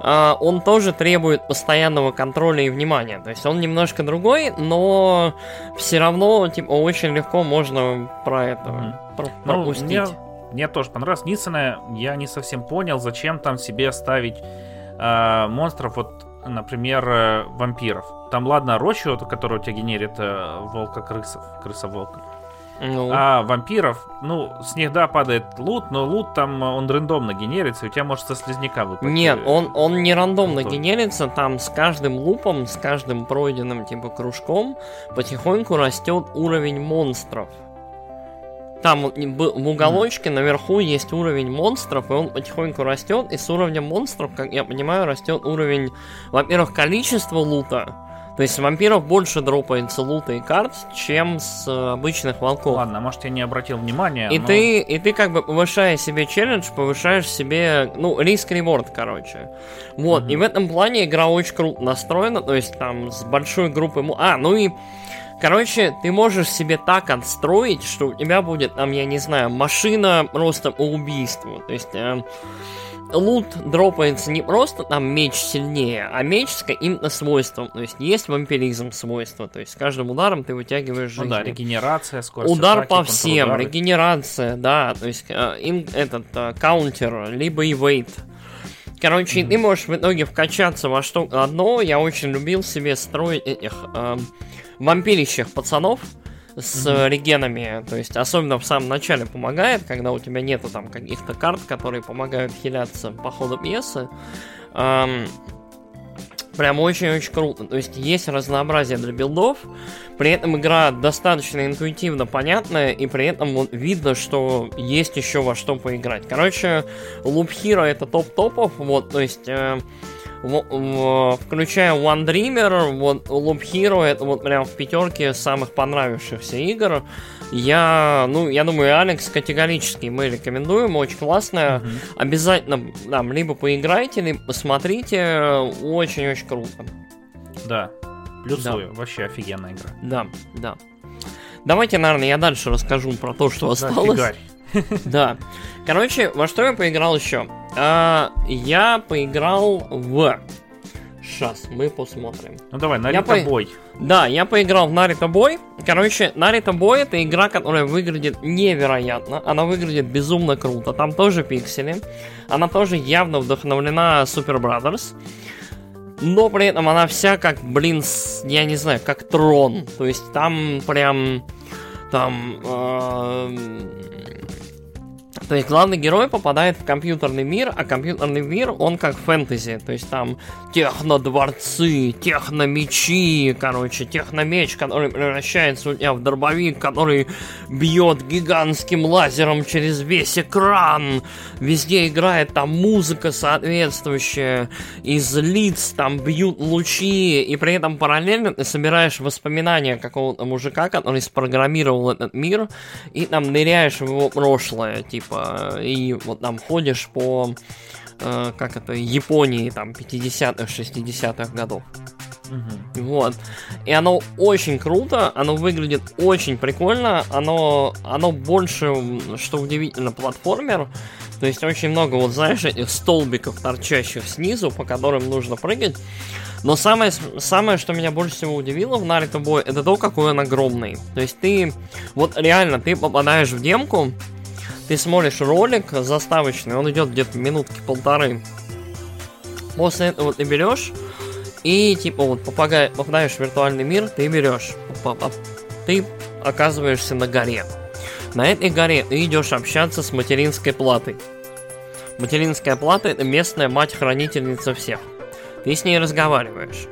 А, он тоже требует постоянного контроля и внимания. То есть он немножко другой, но все равно типа очень легко можно про это mm-hmm. про- ну, пропустить. Мне, мне тоже понравилось. Единственное, я не совсем понял, зачем там себе ставить э, монстров вот например, э, вампиров. Там, ладно, рощу, которую у тебя генерит э, волка-крысов, крыса-волка. Ну. А вампиров, ну, с них, да, падает лут, но лут там, э, он рандомно генерится, и у тебя может со слизняка выпасть. Нет, он, он не рандомно Тоже. генерится, там с каждым лупом, с каждым пройденным, типа, кружком потихоньку растет уровень монстров. Там в уголочке наверху есть уровень монстров, и он потихоньку растет. И с уровнем монстров, как я понимаю, растет уровень, во-первых, количества лута. То есть вампиров больше дропается лута и карт, чем с обычных волков. Ладно, может я не обратил внимания. И но... ты, и ты как бы повышая себе челлендж, повышаешь себе, ну, риск-реворд, короче. Вот, mm-hmm. и в этом плане игра очень круто настроена, то есть там с большой группой... А, ну и Короче, ты можешь себе так отстроить, что у тебя будет, там, я не знаю, машина просто по убийству. То есть э, лут дропается не просто там меч сильнее, а меч с каким-то свойством. То есть есть вампиризм свойства. То есть с каждым ударом ты вытягиваешь жизнь. Ну да, регенерация, скорость Удар атаки, по всем, регенерация, да. То есть э, ин, этот э, каунтер, либо и вейт. Короче, mm-hmm. ты можешь в итоге вкачаться во что одно. Я очень любил себе строить этих... Э, вампирищих пацанов с mm-hmm. регенами, то есть особенно в самом начале помогает, когда у тебя нету там каких-то карт, которые помогают хиляться по ходу пьесы. Эм, прям очень-очень круто. То есть есть разнообразие для билдов, при этом игра достаточно интуитивно понятная, и при этом вот видно, что есть еще во что поиграть. Короче, Loop Hero это топ-топов, вот, то есть... Э, включая One Dreamer, вот Loop Hero, это вот прям в пятерке самых понравившихся игр. Я, ну, я думаю, Алекс категорически мы рекомендуем, очень классная. Mm-hmm. Обязательно там либо поиграйте, либо посмотрите, очень-очень круто. Да, плюсую, да. вообще офигенная игра. Да, да. Давайте, наверное, я дальше расскажу про то, что осталось. Фигарь. Да. Короче, во что я поиграл еще? А, я поиграл в Сейчас, мы посмотрим. Ну давай, Нарита по- бой. Да, я поиграл в Нарита Бой. Короче, Нарита Бой это игра, которая выглядит невероятно. Она выглядит безумно круто. Там тоже пиксели. Она тоже явно вдохновлена Super Brothers. Но при этом она вся как, блин, с- я не знаю, как трон. То есть там прям... Там... эм, то есть главный герой попадает в компьютерный мир, а компьютерный мир, он как фэнтези. То есть там технодворцы, техномечи, короче, техномеч, который превращается у тебя в дробовик, который бьет гигантским лазером через весь экран. Везде играет там музыка соответствующая, из лиц там бьют лучи, и при этом параллельно ты собираешь воспоминания какого-то мужика, который спрограммировал этот мир, и там ныряешь в его прошлое, типа, и вот там ходишь по, э, как это, Японии, там, 50-х, 60-х годов. Мгм. Вот. И оно очень круто, оно выглядит очень прикольно, оно, оно больше, что удивительно, платформер. То есть очень много, вот знаешь, этих столбиков, торчащих снизу, по которым нужно прыгать. Но самое, самое, что меня больше всего удивило в Наруто Бой, это то, какой он огромный. То есть ты, вот реально, ты попадаешь в демку, ты смотришь ролик заставочный, он идет где-то минутки полторы. После этого ты берешь и типа вот попадаешь в виртуальный мир, ты берешь, ты оказываешься на горе. На этой горе ты идешь общаться с материнской платой. Материнская плата это местная мать-хранительница всех. Ты с ней разговариваешь.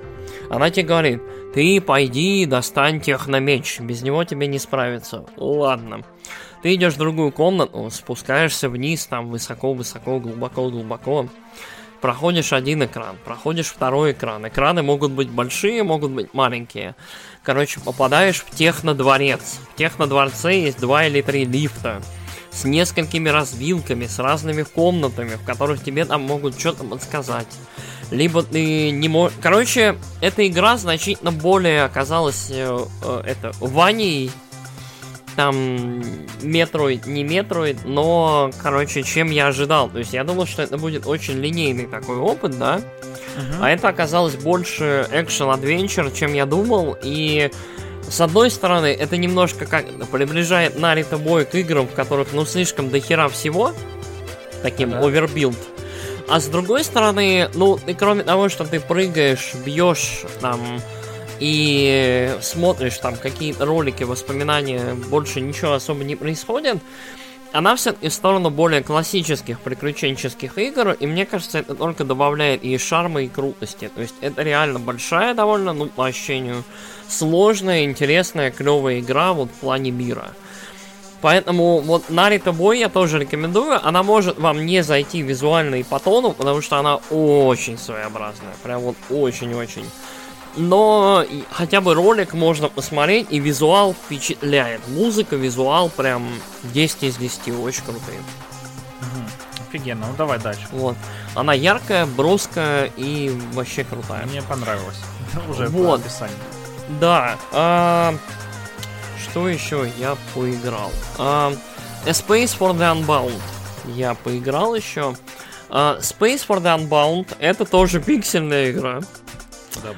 Она тебе говорит, ты пойди достань техномеч, без него тебе не справиться. Ладно. Ты идешь в другую комнату, спускаешься вниз, там высоко-высоко, глубоко-глубоко. Проходишь один экран, проходишь второй экран. Экраны могут быть большие, могут быть маленькие. Короче, попадаешь в технодворец. В технодворце есть два или три лифта с несколькими развилками, с разными комнатами, в которых тебе там могут что-то подсказать. Либо ты не можешь... Короче, эта игра значительно более оказалась э, э, это, Ваней, там, Metroid, не Metroid, но, короче, чем я ожидал. То есть я думал, что это будет очень линейный такой опыт, да? Мгм. А это оказалось больше action-adventure, чем я думал, и с одной стороны, это немножко как приближает Narita Boy к играм, в которых, ну, слишком дохера всего, таким Ага. овербилд. А с другой стороны, ну, и кроме того, что ты прыгаешь, бьешь там и смотришь там какие-то ролики, воспоминания, больше ничего особо не происходит, она все-таки в сторону более классических приключенческих игр, и мне кажется, это только добавляет ей шарма и крутости. То есть это реально большая довольно, ну, по ощущению, сложная, интересная, клевая игра вот в плане мира. Поэтому вот Нарита Бой я тоже рекомендую. Она может вам не зайти визуально и по тону, потому что она очень своеобразная. Прям вот очень-очень. Но хотя бы ролик можно посмотреть, и визуал впечатляет. Музыка, визуал прям 10 из 10, очень крутые. Мгм. Офигенно, ну давай дальше. Вот. Она яркая, броская и вообще крутая. Мне понравилось. Уже по Вот. описанию. Да. а, что еще я поиграл? А, A Space for the Unbound. Я поиграл еще. А, Space for the Unbound это тоже пиксельная игра.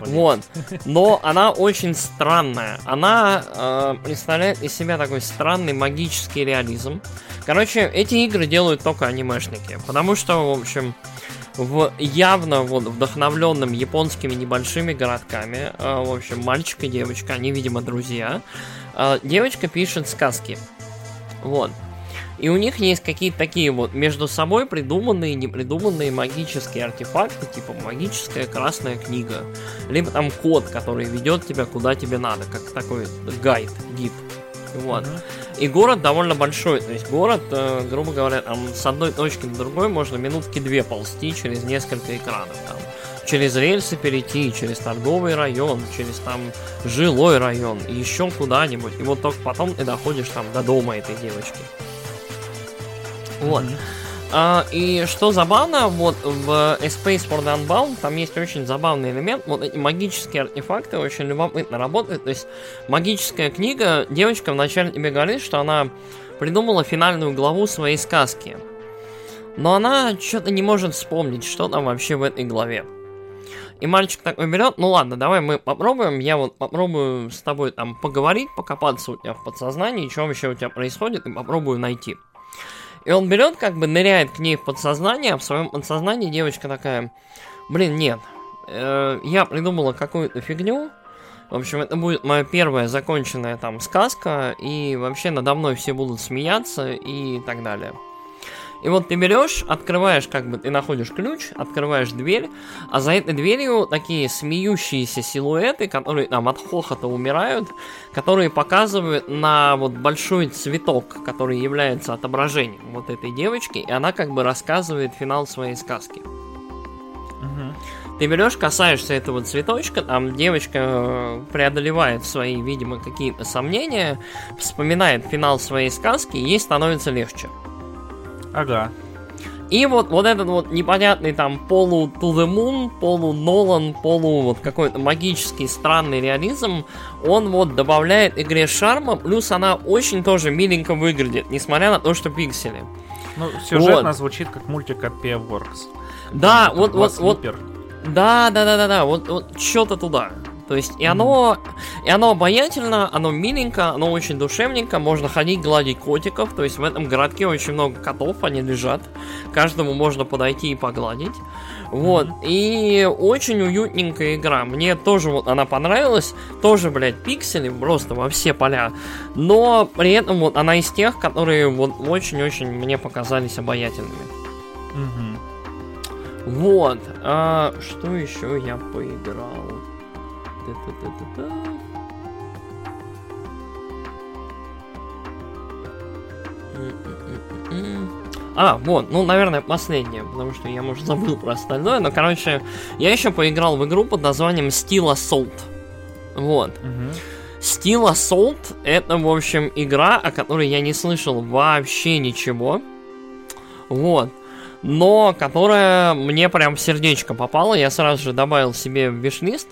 Вот. Но она очень странная. Она э, представляет из себя такой странный магический реализм. Короче, эти игры делают только анимешники. Потому что, в общем, в явно вот вдохновленным японскими небольшими городками, э, в общем, мальчик и девочка, они, видимо, друзья. Э, девочка пишет сказки. Вот. И у них есть какие-то такие вот между собой придуманные, непридуманные магические артефакты, типа магическая красная книга. Либо там код, который ведет тебя куда тебе надо, как такой гайд, гид. Вот. И город довольно большой. То есть город, э, грубо говоря, там с одной точки на другой можно минутки две ползти через несколько экранов. Там. Через рельсы перейти, через торговый район, через там жилой район, еще куда-нибудь. И вот только потом ты доходишь там до дома этой девочки. Вот. А, и что забавно, вот в A Space for the Unbound там есть очень забавный элемент. Вот эти магические артефакты очень любопытно работают. То есть магическая книга, девочка вначале тебе говорит, что она придумала финальную главу своей сказки. Но она что-то не может вспомнить, что там вообще в этой главе. И мальчик такой берет, ну ладно, давай мы попробуем, я вот попробую с тобой там поговорить, покопаться у тебя в подсознании, что вообще у тебя происходит, и попробую найти. И он берет, как бы ныряет к ней в подсознание, а в своем подсознании девочка такая, блин, нет, э, я придумала какую-то фигню, в общем, это будет моя первая законченная там сказка, и вообще надо мной все будут смеяться и так далее. И вот ты берешь, открываешь, как бы ты находишь ключ, открываешь дверь, а за этой дверью такие смеющиеся силуэты, которые там от хохота умирают, которые показывают на вот большой цветок, который является отображением вот этой девочки, и она как бы рассказывает финал своей сказки. Ты берешь, касаешься этого цветочка, там девочка э, преодолевает свои, видимо, какие-то сомнения, вспоминает финал своей сказки, и ей становится легче. Ага. И вот, вот этот вот непонятный там полу To The Moon, полу Нолан, полу вот какой-то магический странный реализм, он вот добавляет игре шарма, плюс она очень тоже миленько выглядит, несмотря на то, что пиксели. Ну, сюжетно вот. звучит как мультик от Works. Да, вот, вот, вот. Да, да, да, да, да, вот, вот что-то туда. То есть и оно, и оно обаятельно, оно миленько, оно очень душевненько, можно ходить, гладить котиков, то есть в этом городке очень много котов, они лежат, каждому можно подойти и погладить. Вот, mm-hmm. и очень уютненькая игра. Мне тоже вот она понравилась. Тоже, блядь, пиксели просто во все поля. Но при этом вот она из тех, которые вот очень-очень мне показались обаятельными. Mm-hmm. Вот. А, что еще я поиграл? А, вот, ну, наверное, последнее, потому что я, может, забыл про остальное, но, короче, я еще поиграл в игру под названием Steel Assault. Вот. Steel Assault это, в общем, игра, о которой я не слышал вообще ничего. Вот. Но которая мне прям в сердечко попала, я сразу же добавил себе в вишлист.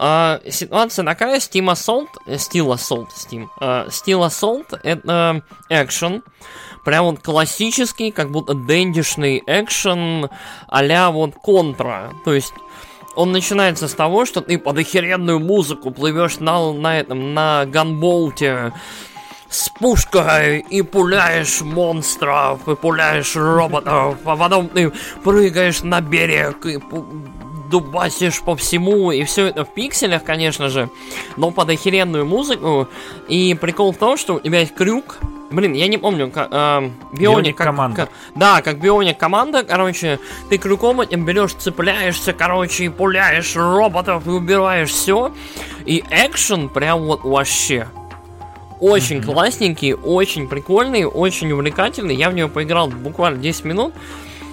Uh, ситуация такая, Steam Assault, Steel Assault, Steam, uh, Steel Assault это экшен, прям вот классический, как будто дендишный экшен а вот контра, то есть он начинается с того, что ты под охеренную музыку плывешь на, на этом, на ганболте, с пушкой и пуляешь монстров, и пуляешь роботов, а потом ты прыгаешь на берег и дубасишь по всему, и все это в пикселях, конечно же, но под охеренную музыку. И прикол в том, что у тебя есть крюк, Блин, я не помню, как, э, Бионик, как, команда. Как, да, как Бионик команда, короче, ты крюком этим берешь, цепляешься, короче, и пуляешь роботов и убиваешь все. И экшен прям вот вообще. Очень mm-hmm. классненький, очень прикольный, очень увлекательный. Я в него поиграл буквально 10 минут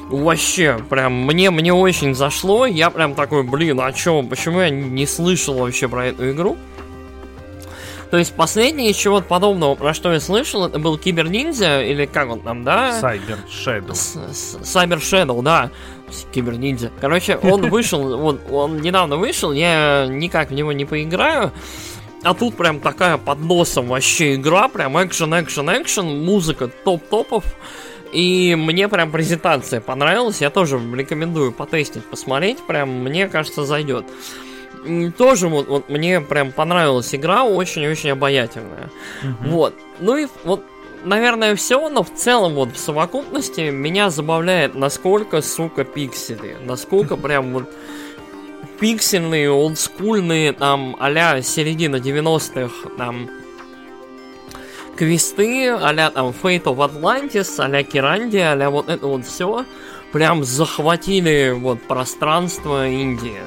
вообще, прям, мне, мне очень зашло. Я прям такой, блин, а чё, почему я не слышал вообще про эту игру? То есть последнее из чего-то подобного, про что я слышал, это был Кибер Ниндзя, или как он там, да? Cyber Shadow. Cyber Shadow, да. Кибер Ниндзя. Короче, он вышел, он, он недавно вышел, я никак в него не поиграю. А тут прям такая под носом вообще игра, прям экшен, экшен, экшен, музыка топ-топов. И мне прям презентация понравилась. Я тоже рекомендую потестить, посмотреть. Прям, мне кажется, зайдет. Тоже вот, вот мне прям понравилась игра, очень-очень обаятельная. Угу. Вот. Ну и вот, наверное, все, но в целом вот в совокупности меня забавляет, насколько, сука, пиксели. Насколько прям вот пиксельные, олдскульные, там, а середина 90-х, там, квесты, а там Fate of Atlantis, а-ля Kyrandia, а вот это вот все, прям захватили вот пространство инди.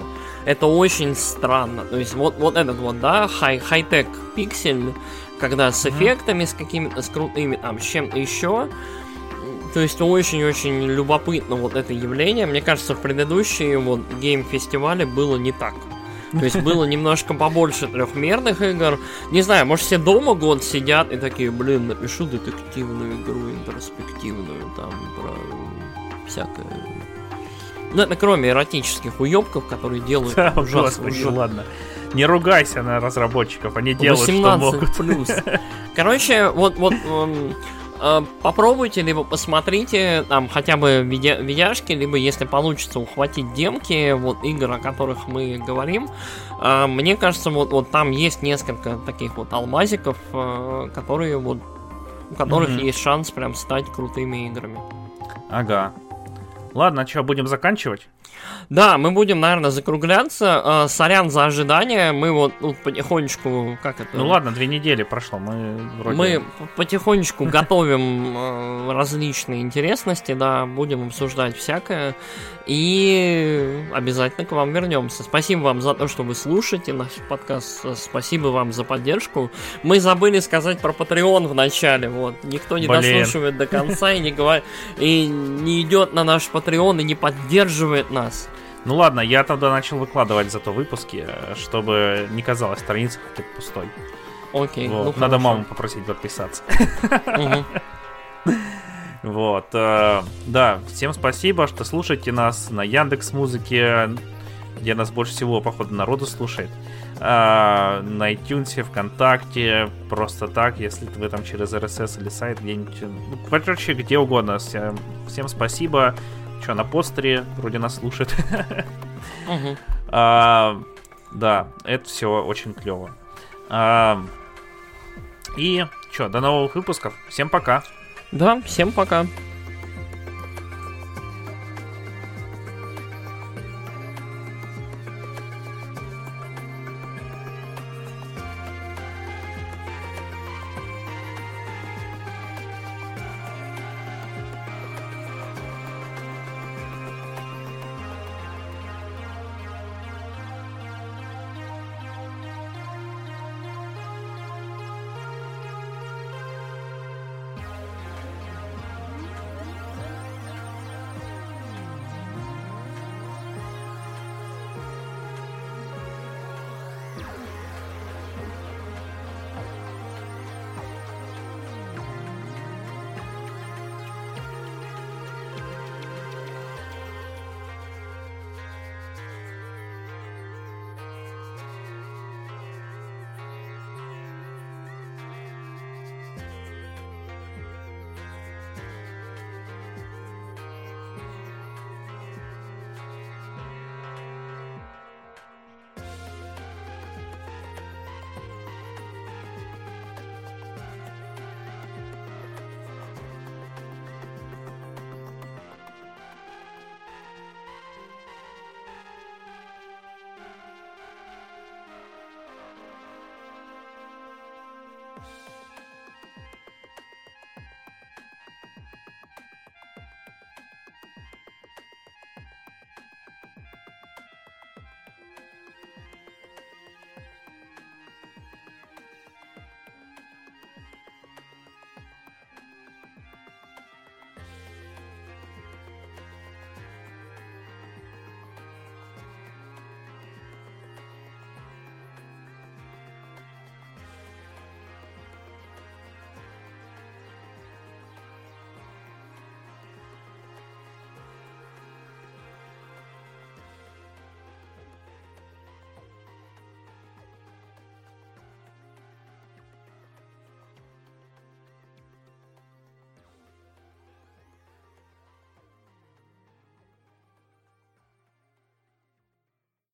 Это очень странно. То есть вот, вот этот вот, да, хай, хай-тек пиксель, когда с эффектами, с какими-то, с крутыми, там, с чем-то еще. То есть очень-очень любопытно вот это явление. Мне кажется, в предыдущие вот гейм-фестивале было не так. То есть было немножко побольше трехмерных игр. Не знаю, может все дома год сидят и такие, блин, напишу детективную игру интроспективную, там, про всякое. Ну, это кроме эротических уебков, которые делают да, ужасно. Господи, ладно. Не ругайся на разработчиков, они делают, 18 что могут. плюс. Короче, вот, вот, э, попробуйте, либо посмотрите там хотя бы видя видяшки, либо если получится ухватить демки, вот игр, о которых мы говорим. Э, мне кажется, вот, вот там есть несколько таких вот алмазиков, э, которые вот у которых mm-hmm. есть шанс прям стать крутыми играми. Ага. Ладно, что, будем заканчивать? Да, мы будем, наверное, закругляться. Э, сорян за ожидание. Мы вот ну, потихонечку, как это? Ну ладно, две недели прошло. Мы вроде... Мы потихонечку готовим э, различные интересности, да, будем обсуждать всякое. И обязательно к вам вернемся. Спасибо вам за то, что вы слушаете наш подкаст. Спасибо вам за поддержку. Мы забыли сказать про Patreon в начале. Вот. Никто не Блин. дослушивает до конца и не говорит и не идет на наш Patreon и не поддерживает нас. Ну ладно, я тогда начал выкладывать зато выпуски, чтобы не казалось страница какой-то пустой. Окей. Вот. Ну, Надо маму попросить подписаться. Вот. Э, да, всем спасибо, что слушаете нас на Яндекс Музыке, где нас больше всего, походу, народу слушает. Э, на iTunes, ВКонтакте, просто так, если вы там через RSS или сайт где-нибудь. Ну, короче, где угодно. Всем спасибо. Что, на постере вроде нас слушает. А, да, это все очень клево. А, и что, до новых выпусков. Всем пока. Да, всем пока.